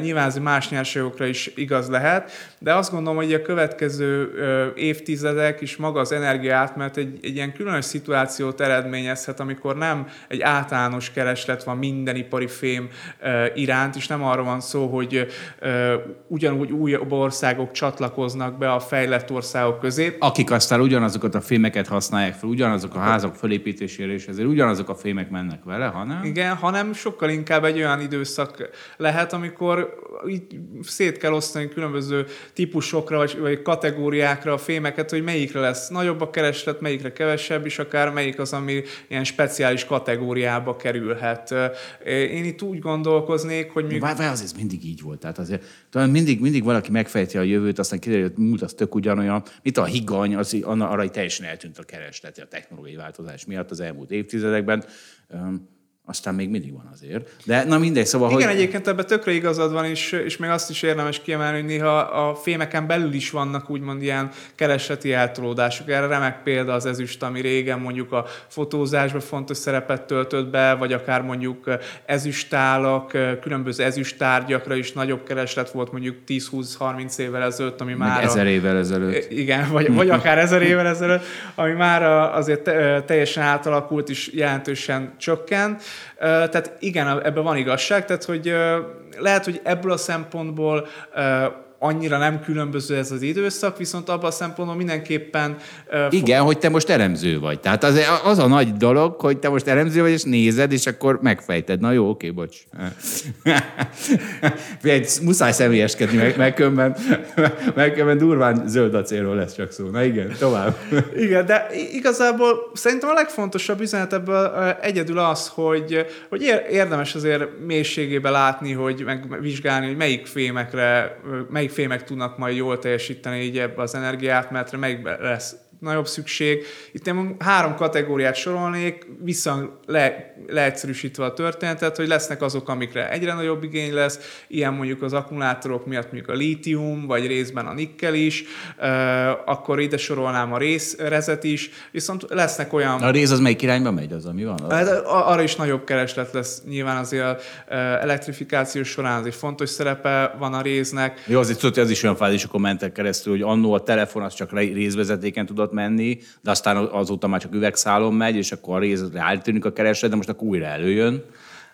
Nyilván ez más nyersanyagokra is igaz lehet, de azt gondolom, hogy a következő évtizedek és maga az energiaátmenet egy, egy ilyen különös szituációt eredményezhet, amikor nem egy általános kereslet van minden ipari fém iránt, és nem arról van szó, hogy ugyanúgy új országok csatlakoznak be a fejlett országok közé. Akik aztán ugyanazokat a fémeket használják fel, ugyanazok a házak felépítésére, és ezért ugyanazok a fémek mennek vele, hanem... Igen, hanem sokkal inkább egy olyan időszak lehet, amikor így szét kell osztani különböző típusokra, vagy, vagy kategóriákra a fémeket, hogy melyikre lesz nagyobb a kereslet, melyikre kevesebb, és akár melyik az, ami ilyen speciális kategóriába kerülhet. Én itt úgy gondolkoznék, hogy... Még... Várj, az ez mindig így volt. Tehát azért, talán mindig, mindig valaki megfejti a jövőt, aztán kiderül, hogy múlt az tök ugyanolyan, mint a higany, az, arra teljesen eltűnt a kereslet, a technológiai változás miatt az elmúlt évtizedekben. Aztán még mindig van azért. De na mindegy, szóval, Igen, hogy... egyébként ebben tökre igazad van, és, és még azt is érdemes kiemelni, hogy néha a fémeken belül is vannak úgymond ilyen keresleti eltolódások. Erre remek példa az ezüst, ami régen mondjuk a fotózásban fontos szerepet töltött be, vagy akár mondjuk ezüstálak, különböző ezüsttárgyakra is nagyobb kereslet volt mondjuk 10-20-30 évvel ezelőtt, ami már... ezer évvel ezelőtt. Igen, vagy, vagy akár ezer évvel ezelőtt, ami már azért teljesen átalakult és jelentősen csökkent. Tehát igen, ebben van igazság, tehát hogy lehet, hogy ebből a szempontból annyira nem különböző ez az időszak, viszont abban a szempontból mindenképpen... Uh, Igen, hogy te most elemző vagy. Tehát az, az a nagy dolog, hogy te most elemző vagy, és nézed, és akkor megfejted. Na jó, oké, bocs. Muszáj személyeskedni, meg, megkönben, megkönben durván zöld acélról lesz csak szó. Na igen, tovább. Igen, de igazából szerintem a legfontosabb üzenet ebből egyedül az, hogy, hogy érdemes azért mélységébe látni, hogy megvizsgálni, hogy melyik fémekre, melyik fémek tudnak majd jól teljesíteni így ebbe az energiátmenetre, melyik lesz nagyobb szükség. Itt én három kategóriát sorolnék, vissza le, leegyszerűsítve a történetet, hogy lesznek azok, amikre egyre nagyobb igény lesz, ilyen mondjuk az akkumulátorok miatt mondjuk a lítium, vagy részben a nikkel is, akkor ide sorolnám a részrezet is, viszont lesznek olyan... A réz az melyik irányba megy, az ami van? Az? Hát, arra is nagyobb kereslet lesz nyilván azért elektrifikáció során azért fontos szerepe van a réznek. Jó, azért tudod, ez is olyan fázisokon mentek keresztül, hogy annó a telefon az csak részvezetéken tudott menni, de aztán azóta már csak üvegszálon megy, és akkor a részre eltűnik a kereslet, de most akkor újra előjön.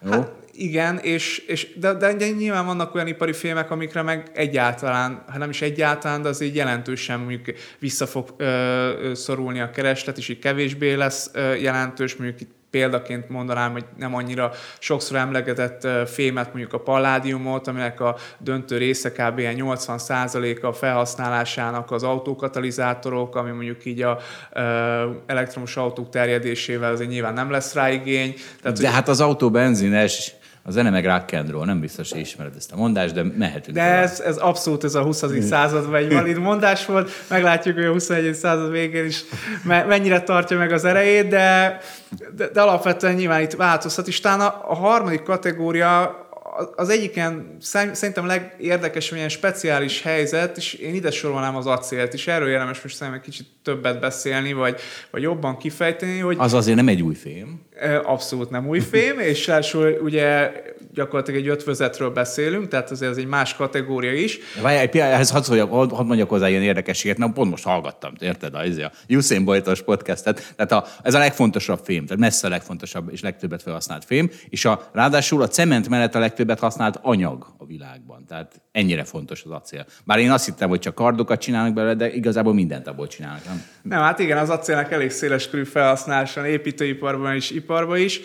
Jó? Hát, igen, és, és de, de, de nyilván vannak olyan ipari filmek, amikre meg egyáltalán, ha nem is egyáltalán, de azért jelentősen mondjuk vissza fog ö, ö, szorulni a kereslet, és így kevésbé lesz ö, jelentős, mondjuk itt példaként mondanám, hogy nem annyira sokszor emlegetett fémet, mondjuk a palládiumot, aminek a döntő része kb. 80%-a felhasználásának az autókatalizátorok, ami mondjuk így a elektromos autók terjedésével azért nyilván nem lesz rá igény. Tehát, De hát az autó benzines, a zene meg rock and roll, nem biztos, hogy ismered ezt a mondást, de mehetünk. De tovább. ez, ez abszolút ez a 20. században egy valid mondás volt. Meglátjuk, hogy a 21. század végén is me- mennyire tartja meg az erejét, de, de, de alapvetően nyilván itt változhat. És talán a, a harmadik kategória az egyiken szerintem legérdekesebb ilyen speciális helyzet, és én ide sorolnám az acélt is. Erről érdemes most szerintem egy kicsit többet beszélni, vagy, vagy jobban kifejteni, hogy Az azért nem egy új film. Abszolút nem új fém, és ráadásul ugye gyakorlatilag egy ötvözetről beszélünk, tehát azért ez egy más kategória is. Várj, egy ehhez hadd, szóljak, hadd, mondjak hozzá ilyen érdekességet, nem pont most hallgattam, érted, a, izé, a Usain Boltos podcastet, tehát a, ez a legfontosabb film, tehát messze a legfontosabb és legtöbbet felhasznált film, és a, ráadásul a cement mellett a legtöbbet használt anyag a világban, tehát ennyire fontos az acél. Bár én azt hittem, hogy csak kardokat csinálnak belőle, de igazából mindent abból csinálnak, nem? Nem, hát igen, az acélnak elég széles körű felhasználása építőiparban is, iparban is.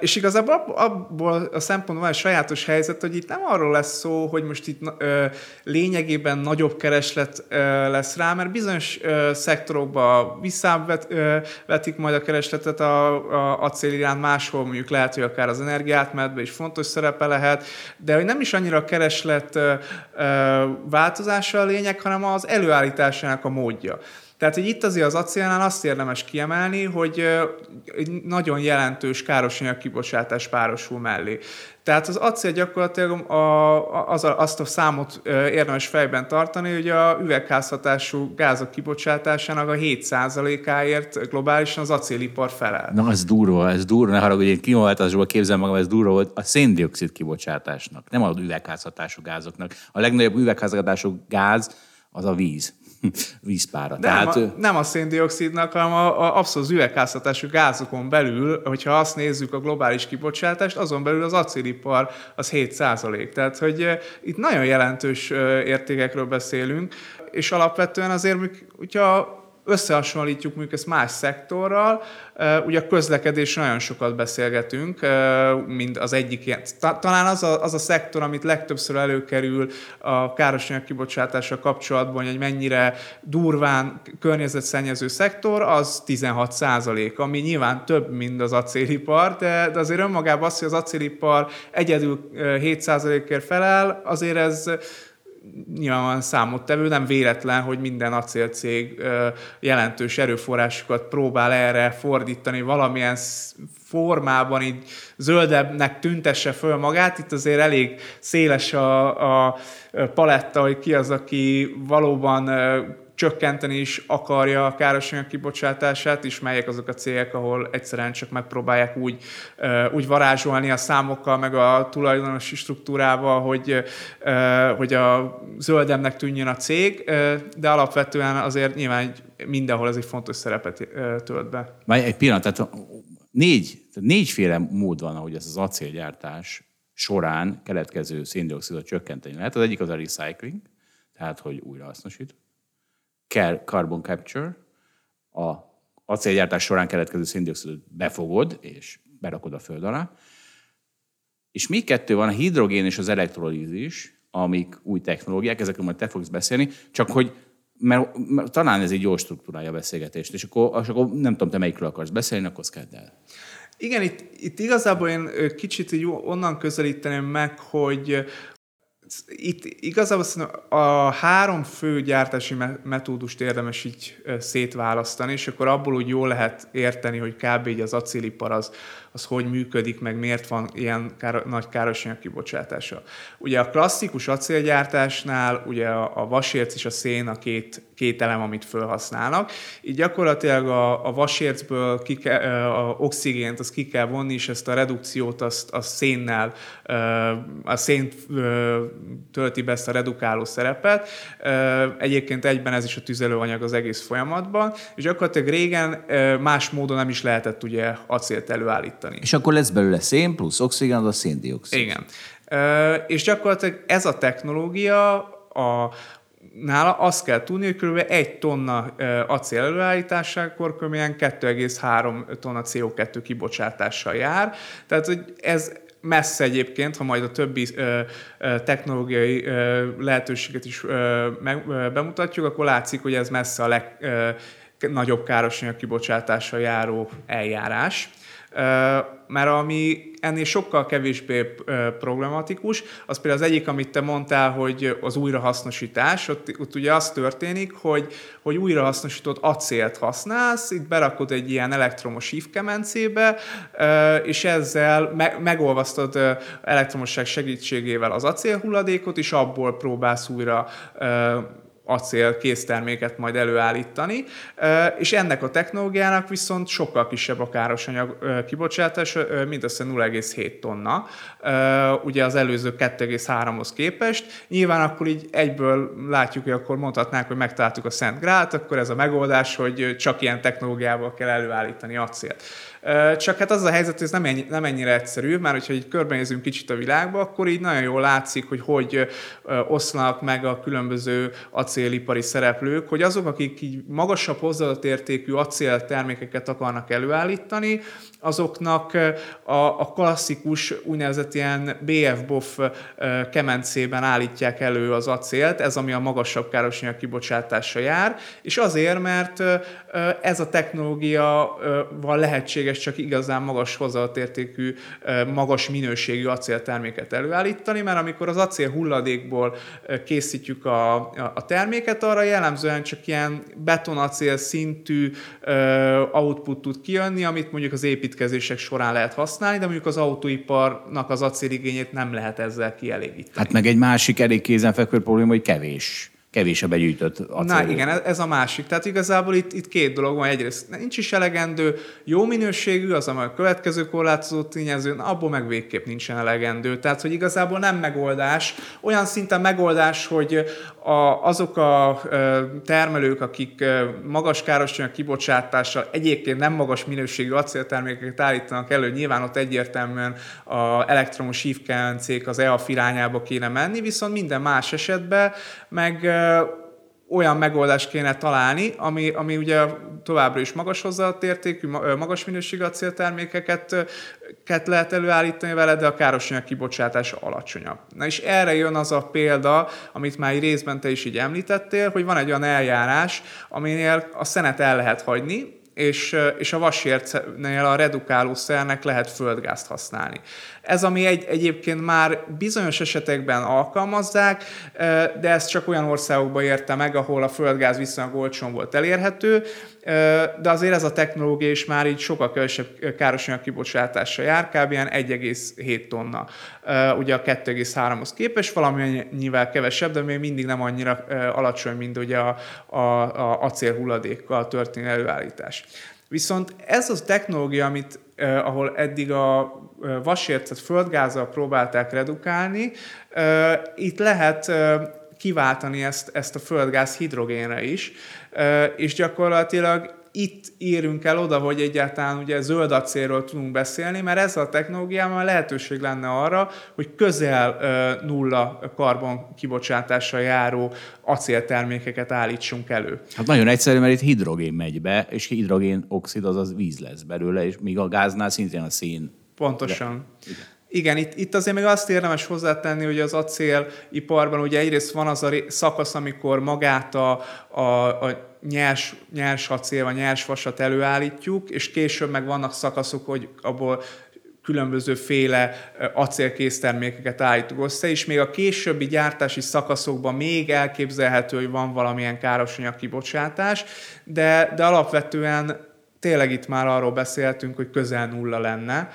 És igazából ab- abból a szempontból van egy sajátos helyzet, hogy itt nem arról lesz szó, hogy most itt lényegében nagyobb kereslet lesz rá, mert bizonyos szektorokban visszavetik majd a keresletet a, a acél iránt, máshol mondjuk lehet, hogy akár az energiátmenetben is fontos szerepe lehet, de hogy nem is annyira a kereslet változása a lényeg, hanem az előállításának a módja. Tehát, hogy itt azért az acélnál azt érdemes kiemelni, hogy egy nagyon jelentős károsanyag kibocsátás párosul mellé. Tehát az acél gyakorlatilag a, az a, azt a számot érdemes fejben tartani, hogy a üvegházhatású gázok kibocsátásának a 7%-áért globálisan az acélipar felel. Na, ez durva, ez durva, ne haragudj, én kimagatásból képzelem magam, ez durva volt a széndiokszid kibocsátásnak, nem az üvegházhatású gázoknak. A legnagyobb üvegházhatású gáz az a víz, vízpára. Nem, Tehát, a, nem a széndiokszidnak, hanem a, a abszolút az üvegházhatású gázokon belül, hogyha azt nézzük a globális kibocsátást, azon belül az acélipar az 7% Tehát, hogy itt nagyon jelentős értékekről beszélünk, és alapvetően azért, hogyha összehasonlítjuk mondjuk ezt más szektorral, ugye a közlekedés nagyon sokat beszélgetünk, mint az egyik ilyen. Ta- Talán az a, az a szektor, amit legtöbbször előkerül a károsanyag kibocsátással kapcsolatban, hogy mennyire durván környezetszennyező szektor, az 16 százalék, ami nyilván több, mint az acélipar, de, de azért önmagában az, hogy az acélipar egyedül eh, 7 százalékért felel, azért ez nyilván számottevő, nem véletlen, hogy minden acélcég jelentős erőforrásokat próbál erre fordítani, valamilyen formában így zöldebbnek tüntesse föl magát. Itt azért elég széles a, a paletta, hogy ki az, aki valóban csökkenteni is akarja a károsanyag kibocsátását, és melyek azok a cégek, ahol egyszerűen csak megpróbálják úgy, úgy varázsolni a számokkal, meg a tulajdonosi struktúrával, hogy, hogy a zöldemnek tűnjön a cég, de alapvetően azért nyilván mindenhol ez egy fontos szerepet tölt be. Várj, egy pillanat, tehát négy, négyféle mód van, ahogy ez az acélgyártás során keletkező széndiokszidot csökkenteni lehet. Az egyik az a recycling, tehát hogy újrahasznosít. Care carbon capture, a acélgyártás során keletkező széndiokszidot befogod és berakod a föld alá. És még kettő van, a hidrogén és az elektrolízis, amik új technológiák, ezekről majd te fogsz beszélni, csak hogy mert, mert talán ez egy jó struktúrája a beszélgetést, és akkor, és akkor nem tudom, te melyikről akarsz beszélni, akkor szkedd el. Igen, itt, itt igazából én kicsit így onnan közelíteném meg, hogy itt igazából a három fő gyártási me- metódust érdemes így szétválasztani, és akkor abból úgy jól lehet érteni, hogy kb. így az acélipar az, az hogy működik, meg miért van ilyen káro- nagy károsanyag kibocsátása. Ugye a klasszikus acélgyártásnál ugye a, a vasérc és a szén a két, két elem, amit felhasználnak. Így gyakorlatilag a, a vasércből ki ke, ö, a oxigént azt ki kell vonni, és ezt a redukciót azt, azt szénnel, a szén tölti be ezt a redukáló szerepet. Egyébként egyben ez is a tüzelőanyag az egész folyamatban, és gyakorlatilag régen más módon nem is lehetett ugye acélt előállítani. Előállítani. És akkor lesz belőle szén plusz oxigén, az a széndiokszid. Igen. Ö, és gyakorlatilag ez a technológia a, nála azt kell tudni, hogy kb. egy tonna acél előállításakor kb. ilyen 2,3 tonna CO2 kibocsátással jár. Tehát, hogy ez messze egyébként, ha majd a többi ö, ö, technológiai ö, lehetőséget is ö, meg, ö, bemutatjuk, akkor látszik, hogy ez messze a legnagyobb károsanyag kibocsátással járó eljárás. Mert ami ennél sokkal kevésbé problematikus, az például az egyik, amit te mondtál, hogy az újrahasznosítás, ott, ott ugye az történik, hogy, hogy újrahasznosított acélt használsz, itt berakod egy ilyen elektromos hívkemencébe, és ezzel me- megolvasztod elektromosság segítségével az acélhulladékot, és abból próbálsz újra acél készterméket majd előállítani, és ennek a technológiának viszont sokkal kisebb a károsanyag kibocsátás, mindössze 0,7 tonna, ugye az előző 2,3-hoz képest. Nyilván akkor így egyből látjuk, hogy akkor mondhatnánk, hogy megtaláltuk a Szent Grált, akkor ez a megoldás, hogy csak ilyen technológiával kell előállítani acélt. Csak hát az a helyzet, hogy ez nem, ennyi, nem ennyire egyszerű, mert hogyha így körbenézünk kicsit a világba, akkor így nagyon jól látszik, hogy hogy oszlanak meg a különböző acélipari szereplők, hogy azok, akik így magasabb hozzáadott értékű acéltermékeket akarnak előállítani, azoknak a, a klasszikus úgynevezett ilyen BF-BOF kemencében állítják elő az acélt, ez ami a magasabb károsanyag kibocsátása jár, és azért, mert ez a technológia van lehetséges csak igazán magas hozzáadott értékű, ö, magas minőségű acélterméket előállítani, mert amikor az acél hulladékból készítjük a, a, terméket, arra jellemzően csak ilyen betonacél szintű output tud kijönni, amit mondjuk az építkezések során lehet használni, de mondjuk az autóiparnak az acéligényét nem lehet ezzel kielégíteni. Hát meg egy másik elég kézenfekvő probléma, hogy kevés. Kevés a begyűjtött acél. Na igen, ez- ez a másik. Tehát igazából itt, itt két dolog van. Egyrészt nincs is elegendő, jó minőségű, az a következő korlátozó tényező, na, abból meg végképp nincsen elegendő. Tehát, hogy igazából nem megoldás. Olyan szinten megoldás, hogy a, azok a termelők, akik magas károsanyag kibocsátással egyébként nem magas minőségű acéltermékeket állítanak elő, nyilván ott egyértelműen a elektromos hívkemencék az EAF irányába kéne menni, viszont minden más esetben meg olyan megoldást kéne találni, ami, ami ugye továbbra is magas hozzáadott értékű, ma- ö, magas minőségű acéltermékeket ket lehet előállítani vele, de a károsanyag kibocsátása alacsonyabb. Na és erre jön az a példa, amit már egy részben te is így említettél, hogy van egy olyan eljárás, aminél a szenet el lehet hagyni, és, és a vasércnél a redukáló szernek lehet földgázt használni. Ez, ami egy, egyébként már bizonyos esetekben alkalmazzák, de ez csak olyan országokban érte meg, ahol a földgáz viszonylag olcsón volt elérhető, de azért ez a technológia is már így sokkal kevesebb károsanyag kibocsátással jár, kb. ilyen 1,7 tonna. Ugye a 2,3-hoz képest valamennyivel kevesebb, de még mindig nem annyira alacsony, mint ugye a, a, a acélhulladékkal történő előállítás. Viszont ez az technológia, amit, eh, ahol eddig a eh, vasércet földgázzal próbálták redukálni, eh, itt lehet eh, kiváltani ezt, ezt a földgáz hidrogénre is, eh, és gyakorlatilag itt érünk el oda, hogy egyáltalán ugye zöld acélról tudunk beszélni, mert ezzel a technológiával lehetőség lenne arra, hogy közel nulla karbon kibocsátással járó acéltermékeket állítsunk elő. Hát nagyon egyszerű, mert itt hidrogén megy be, és hidrogén oxid, azaz víz lesz belőle, és míg a gáznál szintén a szén. Pontosan. Igen. Igen, itt, itt azért még azt érdemes hozzátenni, hogy az acéliparban ugye egyrészt van az a szakasz, amikor magát a, a, a nyers, nyers acél, vagy nyers vasat előállítjuk, és később meg vannak szakaszok, hogy abból különböző féle acélkésztermékeket állítunk össze, és még a későbbi gyártási szakaszokban még elképzelhető, hogy van valamilyen károsanyag kibocsátás, de, de alapvetően tényleg itt már arról beszéltünk, hogy közel nulla lenne.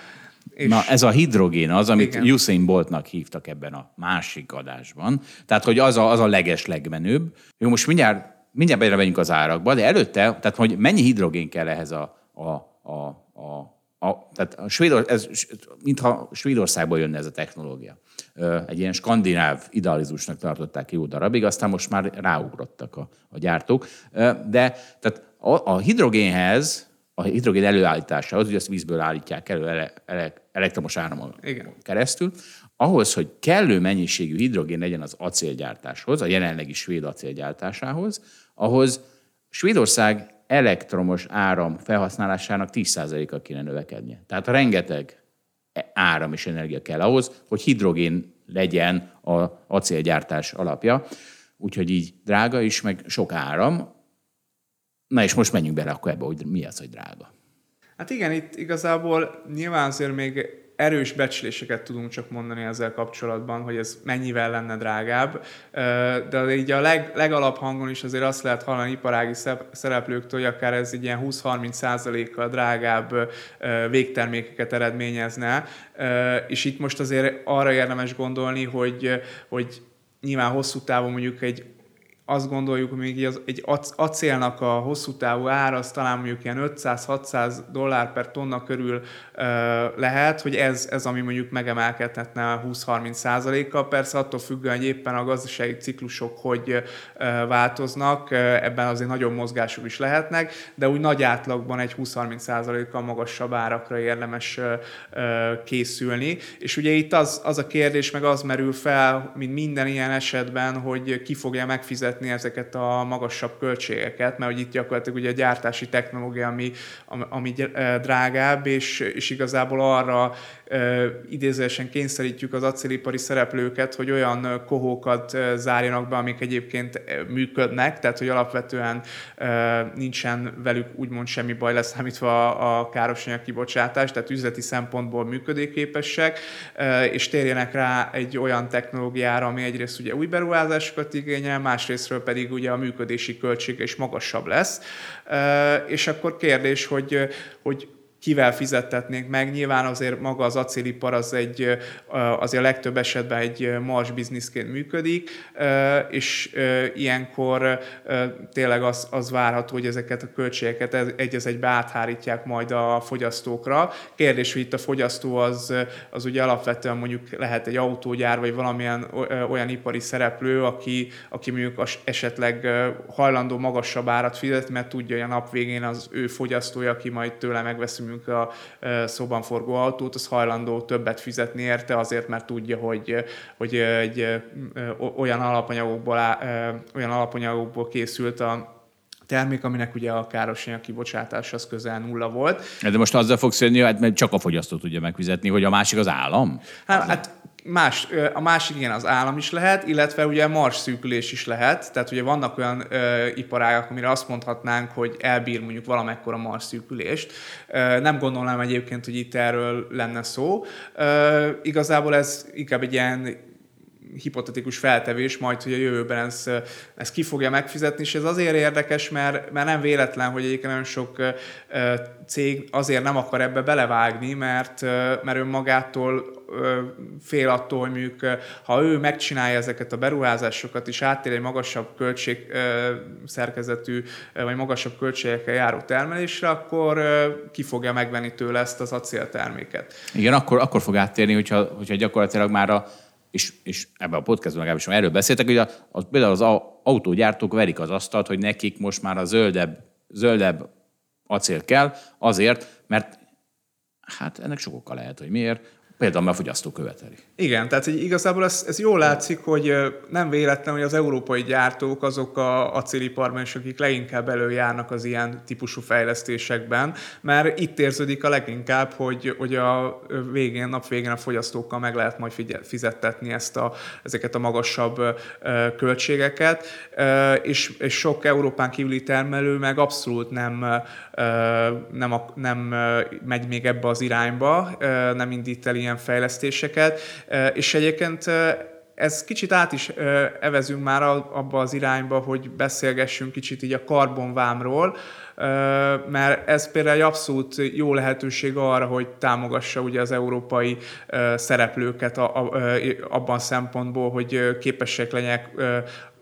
És Na, ez a hidrogén az, amit Igen. Usain Boltnak hívtak ebben a másik adásban. Tehát, hogy az a, az a leges legmenőbb. Jó, most mindjárt, mindjárt belemegyünk az árakba, de előtte, tehát, hogy mennyi hidrogén kell ehhez a, a, a, a a, tehát a Svédor, ez, mintha Svédországból jönne ez a technológia. Egy ilyen skandináv idealizmusnak tartották jó darabig, aztán most már ráugrottak a, a gyártók. De tehát a, a hidrogénhez a hidrogén előállításához, hogy ezt vízből állítják elő ele, ele, elektromos áramon Igen. keresztül, ahhoz, hogy kellő mennyiségű hidrogén legyen az acélgyártáshoz, a jelenlegi svéd acélgyártásához, ahhoz Svédország elektromos áram felhasználásának 10%-a kéne növekednie. Tehát rengeteg áram és energia kell ahhoz, hogy hidrogén legyen a acélgyártás alapja. Úgyhogy így drága is, meg sok áram. Na és most menjünk bele akkor ebbe, hogy mi az, hogy drága. Hát igen, itt igazából nyilván azért még erős becsléseket tudunk csak mondani ezzel kapcsolatban, hogy ez mennyivel lenne drágább, de így a leg, legalabb hangon is azért azt lehet hallani iparági szereplőktől, hogy akár ez egy ilyen 20-30 százalékkal drágább végtermékeket eredményezne, és itt most azért arra érdemes gondolni, hogy, hogy nyilván hosszú távon mondjuk egy azt gondoljuk, hogy még az, egy acélnak a hosszú távú ára az talán mondjuk ilyen 500-600 dollár per tonna körül uh, lehet, hogy ez, ez ami mondjuk megemelkedhetne 20-30 százalékkal. Persze attól függően, hogy éppen a gazdasági ciklusok hogy uh, változnak, uh, ebben azért nagyon mozgások is lehetnek, de úgy nagy átlagban egy 20-30 százalékkal magasabb árakra érdemes uh, uh, készülni. És ugye itt az, az a kérdés, meg az merül fel, mint minden ilyen esetben, hogy ki fogja megfizetni fizetni ezeket a magasabb költségeket, mert hogy itt gyakorlatilag ugye a gyártási technológia, ami, ami drágább, és, és igazából arra idézősen kényszerítjük az acélipari szereplőket, hogy olyan kohókat zárjanak be, amik egyébként működnek, tehát hogy alapvetően nincsen velük úgymond semmi baj leszámítva a károsanyag kibocsátás, tehát üzleti szempontból működőképesek, és térjenek rá egy olyan technológiára, ami egyrészt ugye új beruházásokat igényel, másrésztről pedig ugye a működési költsége is magasabb lesz. És akkor kérdés, hogy, hogy kivel fizettetnénk meg. Nyilván azért maga az acélipar az egy, azért a legtöbb esetben egy mars bizniszként működik, és ilyenkor tényleg az, az várható, hogy ezeket a költségeket egy az egybe áthárítják majd a fogyasztókra. Kérdés, hogy itt a fogyasztó az, az ugye alapvetően mondjuk lehet egy autógyár, vagy valamilyen olyan ipari szereplő, aki, aki mondjuk esetleg hajlandó magasabb árat fizetni, mert tudja, hogy a nap végén az ő fogyasztója, aki majd tőle megveszi mondjuk a szóban forgó autót, az hajlandó többet fizetni érte azért, mert tudja, hogy, hogy egy olyan alapanyagokból, olyan alapanyagokból készült a termék, aminek ugye a károsanyag kibocsátás az közel nulla volt. De most azzal fogsz jönni, hát mert csak a fogyasztó tudja megfizetni, hogy a másik az állam? Hát, hát Más, a másik igen az állam is lehet, illetve ugye mars szűkülés is lehet, tehát ugye vannak olyan ö, iparágak, amire azt mondhatnánk, hogy elbír mondjuk valamekkora mars szűkülést. Ö, nem gondolnám egyébként, hogy itt erről lenne szó. Ö, igazából ez inkább egy ilyen hipotetikus feltevés, majd hogy a jövőben ez, ez ki fogja megfizetni, és ez azért érdekes, mert, mert nem véletlen, hogy egyébként nagyon sok cég azért nem akar ebbe belevágni, mert, mert önmagától fél attól, hogy mondjuk, ha ő megcsinálja ezeket a beruházásokat, és áttér egy magasabb költség szerkezetű, vagy magasabb költségekkel járó termelésre, akkor ki fogja megvenni tőle ezt az acélterméket. Igen, akkor, akkor fog áttérni, hogyha, hogyha gyakorlatilag már a és, és ebben a podcastban legalábbis erről beszéltek, hogy a, az, például az autógyártók verik az asztalt, hogy nekik most már a zöldebb, zöldebb acél kell, azért, mert hát ennek sokokkal lehet, hogy miért, Például a fogyasztó követeli. Igen, tehát hogy igazából ez, ez jól látszik, hogy nem véletlen, hogy az európai gyártók azok a acéliparban is, akik leginkább előjárnak az ilyen típusú fejlesztésekben, mert itt érződik a leginkább, hogy, hogy a végén, nap végén a fogyasztókkal meg lehet majd fizettetni ezt a, ezeket a magasabb költségeket, és, és sok Európán kívüli termelő meg abszolút nem, nem, nem megy még ebbe az irányba, nem indít el ilyen fejlesztéseket, és egyébként ez kicsit át is evezünk már abba az irányba, hogy beszélgessünk kicsit így a karbonvámról, mert ez például egy abszolút jó lehetőség arra, hogy támogassa ugye az európai szereplőket abban a szempontból, hogy képesek legyenek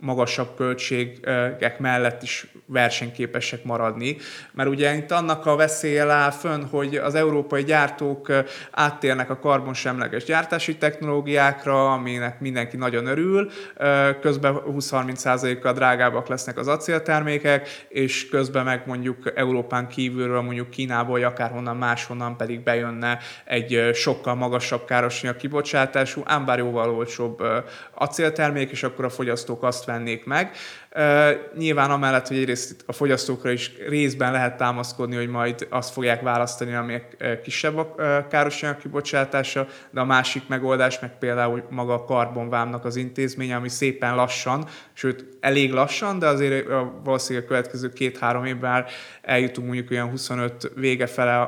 magasabb költségek mellett is versenyképesek maradni. Mert ugye itt annak a veszélye áll fönn, hogy az európai gyártók áttérnek a karbonsemleges gyártási technológiákra, aminek mindenki nagyon örül, közben 20-30%-kal drágábbak lesznek az acéltermékek, és közben meg mondjuk Európán kívülről, mondjuk Kínából, vagy akárhonnan máshonnan pedig bejönne egy sokkal magasabb károsanyag kibocsátású, ám bár jóval olcsóbb acéltermék, és akkor a fogyasztók azt vennék meg. Nyilván amellett, hogy egyrészt a fogyasztókra is részben lehet támaszkodni, hogy majd azt fogják választani, ami kisebb a károsanyag kibocsátása, de a másik megoldás meg például maga a karbonvámnak az intézménye, ami szépen lassan, sőt elég lassan, de azért valószínűleg a következő két-három évben eljutunk mondjuk olyan 25 vége fele,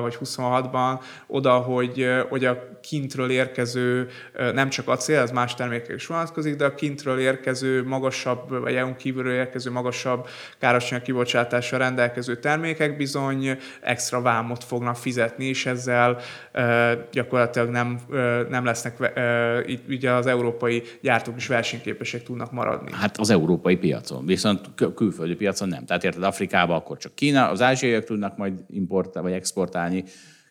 vagy 26-ban oda, hogy, hogy a kintről érkező, nem csak acél, ez más termékek is vonatkozik, de a kintről érkező magasabb, vagy EU kívülről érkező magasabb károsanyag kibocsátással rendelkező termékek bizony extra vámot fognak fizetni, és ezzel gyakorlatilag nem, nem lesznek, így ugye az európai gyártók is versenyképesek tudnak maradni. Hát az európai piacon, viszont külföldi piacon nem. Tehát érted, Afrikába akkor csak Kína, az ázsiaiak tudnak majd importálni vagy exportálni,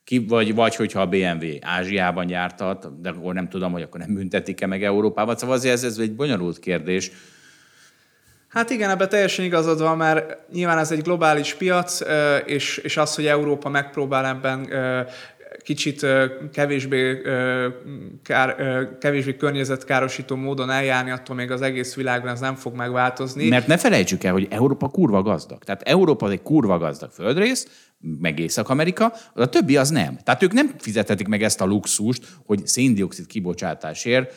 ki, vagy, vagy hogyha a BMW Ázsiában gyártat, de akkor nem tudom, hogy akkor nem büntetik-e meg Európában. Szóval azért ez, ez egy bonyolult kérdés. Hát igen, ebben teljesen igazad van, mert nyilván ez egy globális piac, és, és az, hogy Európa megpróbál ebben kicsit kevésbé, kár, kevésbé környezetkárosító módon eljárni, attól még az egész világban ez nem fog megváltozni. Mert ne felejtsük el, hogy Európa kurva gazdag. Tehát Európa egy kurva gazdag földrész, meg Észak-Amerika, a többi az nem. Tehát ők nem fizethetik meg ezt a luxust, hogy széndiokszid kibocsátásért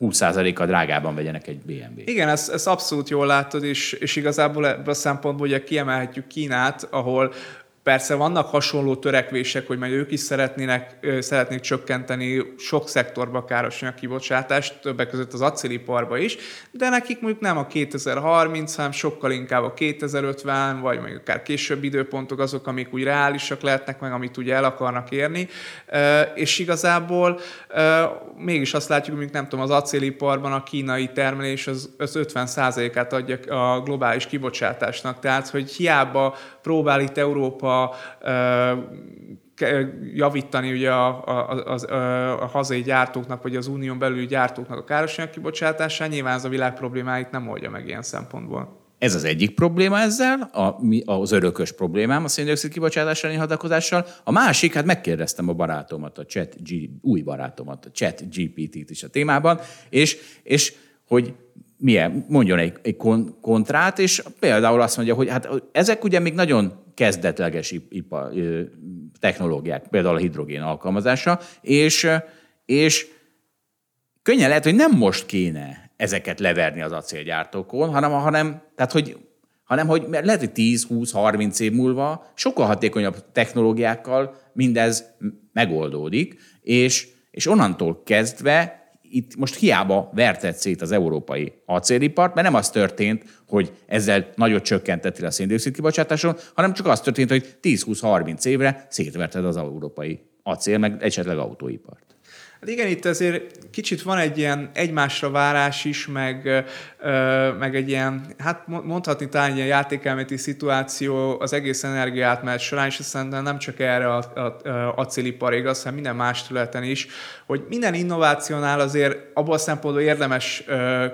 20%-kal drágában vegyenek egy BMW. Igen, ezt, ezt abszolút jól látod, és, és igazából ebből a szempontból ugye kiemelhetjük Kínát, ahol Persze vannak hasonló törekvések, hogy majd ők is szeretnének, szeretnék csökkenteni sok szektorba káros kibocsátást, többek között az acéliparba is, de nekik mondjuk nem a 2030, hanem sokkal inkább a 2050, vagy mondjuk akár később időpontok azok, amik úgy reálisak lehetnek, meg amit ugye el akarnak érni. És igazából mégis azt látjuk, hogy nem tudom, az acéliparban a kínai termelés az, az 50%-át adja a globális kibocsátásnak. Tehát, hogy hiába próbál itt Európa javítani ugye a, a, a, a, hazai gyártóknak, vagy az unión belüli gyártóknak a károsanyag kibocsátásán, nyilván ez a világ problémáit nem oldja meg ilyen szempontból. Ez az egyik probléma ezzel, a, az örökös problémám a széndiokszid kibocsátás elleni hadakozással. A másik, hát megkérdeztem a barátomat, a chat, G, új barátomat, a chat GPT-t is a témában, és, és hogy milyen, mondjon egy, egy kontrát, és például azt mondja, hogy hát ezek ugye még nagyon kezdetleges ipa, technológiák, például a hidrogén alkalmazása, és, és könnyen lehet, hogy nem most kéne ezeket leverni az acélgyártókon, hanem, hanem, tehát, hogy, hanem hogy lehet, hogy 10-20-30 év múlva sokkal hatékonyabb technológiákkal mindez megoldódik, és, és onnantól kezdve itt most hiába vertett szét az európai acélipart, mert nem az történt, hogy ezzel nagyot csökkentettél a széndiokszid kibocsátáson, hanem csak az történt, hogy 10-20-30 évre szétverted az európai acél, meg esetleg autóipart. Hát igen, itt azért kicsit van egy ilyen egymásra várás is, meg, meg egy ilyen, hát mondhatni talán ilyen játékelmeti szituáció az egész energiátmenet során, és szerintem nem csak erre a, a, a acélipar igaz, hanem minden más területen is, hogy minden innovációnál azért abból a szempontból érdemes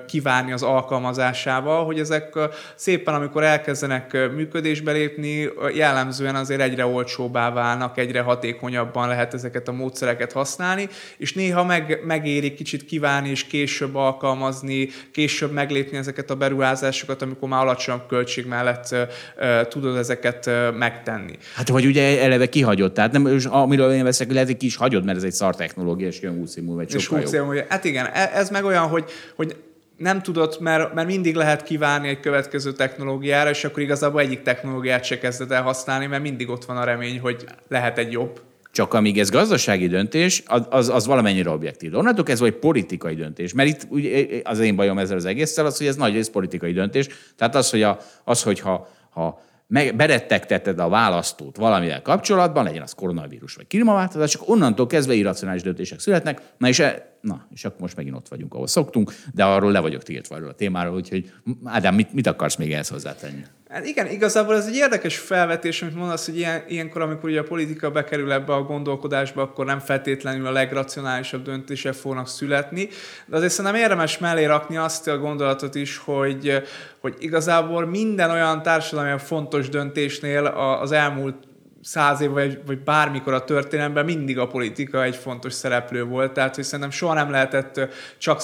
kivárni az alkalmazásával, hogy ezek szépen, amikor elkezdenek működésbe lépni, jellemzően azért egyre olcsóbbá válnak, egyre hatékonyabban lehet ezeket a módszereket használni, és néha meg, megéri kicsit kívánni és később alkalmazni, később meglépni ezeket a beruházásokat, amikor már alacsonyabb költség mellett uh, tudod ezeket uh, megtenni. Hát vagy ugye eleve kihagyott, tehát nem, amiről én veszek, lehet, hogy ki is hagyod, mert ez egy szar technológia, és jön 20 év múlva és 20 év Hát igen, e, ez meg olyan, hogy, hogy nem tudod, mert, mert mindig lehet kívánni egy következő technológiára, és akkor igazából egyik technológiát se kezded el használni, mert mindig ott van a remény, hogy lehet egy jobb. Csak amíg ez gazdasági döntés, az, az valamennyire objektív. Onnantól ez egy politikai döntés. Mert itt ugye, az én bajom ezzel az egésszel az, hogy ez nagy rész politikai döntés. Tehát az, hogy, a, az, hogy ha, ha meg berettegteted a választót valamivel kapcsolatban, legyen az koronavírus vagy klímaváltozás, akkor onnantól kezdve irracionális döntések születnek, na és, e, na, és akkor most megint ott vagyunk, ahol szoktunk, de arról le vagyok tiltva arról a témáról, úgyhogy Ádám, mit, mit akarsz még ehhez hozzátenni? Hát igen, igazából ez egy érdekes felvetés, amit mondasz, hogy ilyen, ilyenkor, amikor ugye a politika bekerül ebbe a gondolkodásba, akkor nem feltétlenül a legracionálisabb döntések fognak születni, de azért szerintem érdemes mellé rakni azt a gondolatot is, hogy, hogy igazából minden olyan társadalmi fontos döntésnél az elmúlt száz év, vagy, vagy bármikor a történelemben mindig a politika egy fontos szereplő volt, tehát hogy szerintem soha nem lehetett csak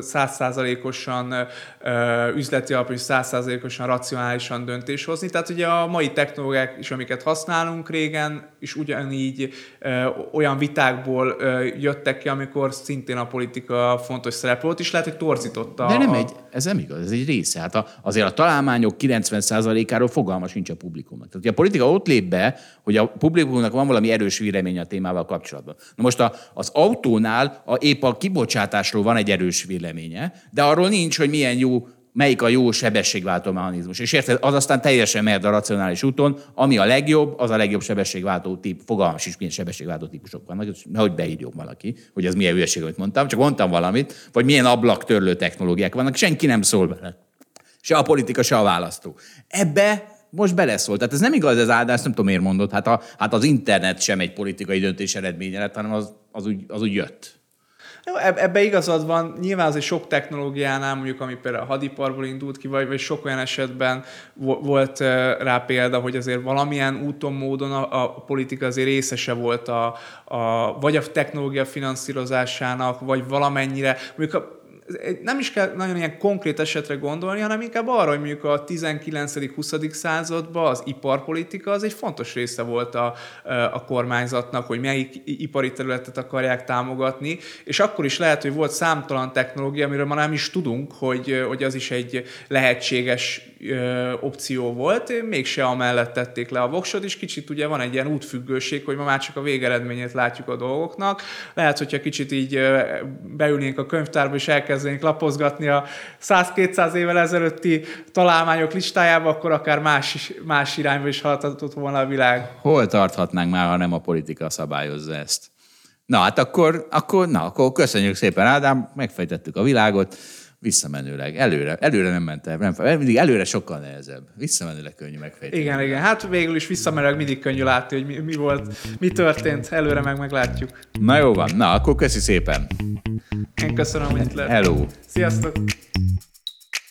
százszázalékosan üzleti alapú, és százszázalékosan racionálisan döntés hozni. Tehát ugye a mai technológiák is, amiket használunk régen, is ugyanígy olyan vitákból jöttek ki, amikor szintén a politika fontos szereplő volt, és lehet, hogy torzította. De nem a... egy, ez nem igaz, ez egy része. Hát a, azért a találmányok 90%-áról fogalma sincs a publikumnak. Tehát a politika ott lép be, hogy a publikumnak van valami erős vélemény a témával kapcsolatban. Na most a, az autónál a, épp a kibocsátásról van egy erős véleménye, de arról nincs, hogy milyen jó melyik a jó sebességváltó mechanizmus. És érted, az aztán teljesen mehet a racionális úton, ami a legjobb, az a legjobb sebességváltó típ, fogalmas is, milyen sebességváltó típusok vannak, nehogy beírjon valaki, hogy ez milyen hülyeség, amit mondtam, csak mondtam valamit, vagy milyen ablaktörlő technológiák vannak, senki nem szól bele. Se a politika, se a választó. Ebbe most beleszólt. Tehát ez nem igaz, ez áldás, nem tudom miért mondod. Hát, a, hát az internet sem egy politikai döntés eredménye lett, hanem az, az, úgy, az úgy jött. Jó, ebbe igazad van, nyilván az egy sok technológiánál, mondjuk ami például a hadiparból indult ki, vagy, vagy sok olyan esetben volt rá példa, hogy azért valamilyen úton, módon a, a politika azért részese volt a, a, vagy a technológia finanszírozásának, vagy valamennyire, mondjuk a nem is kell nagyon ilyen konkrét esetre gondolni, hanem inkább arra, hogy mondjuk a 19.-20. században az iparpolitika az egy fontos része volt a, a kormányzatnak, hogy melyik ipari területet akarják támogatni, és akkor is lehet, hogy volt számtalan technológia, amiről ma nem is tudunk, hogy, hogy az is egy lehetséges opció volt, mégse amellett tették le a voksot, és kicsit ugye van egy ilyen útfüggőség, hogy ma már csak a végeredményét látjuk a dolgoknak. Lehet, hogyha kicsit így beülnénk a könyvtárba, és elkezdenénk lapozgatni a 100-200 évvel ezelőtti találmányok listájába, akkor akár más, más irányba is haladhatott volna a világ. Hol tarthatnánk már, ha nem a politika szabályozza ezt? Na hát akkor, akkor, na, akkor köszönjük szépen, Ádám, megfejtettük a világot visszamenőleg. Előre, előre nem ment el. Nem, mindig előre sokkal nehezebb. Visszamenőleg könnyű megfejteni. Igen, igen. Hát végül is visszamenőleg mindig könnyű látni, hogy mi, mi volt, mi történt. Előre meg meglátjuk. Na jó van. Na, akkor köszi szépen. Én köszönöm, hogy itt lett. Hello. Sziasztok!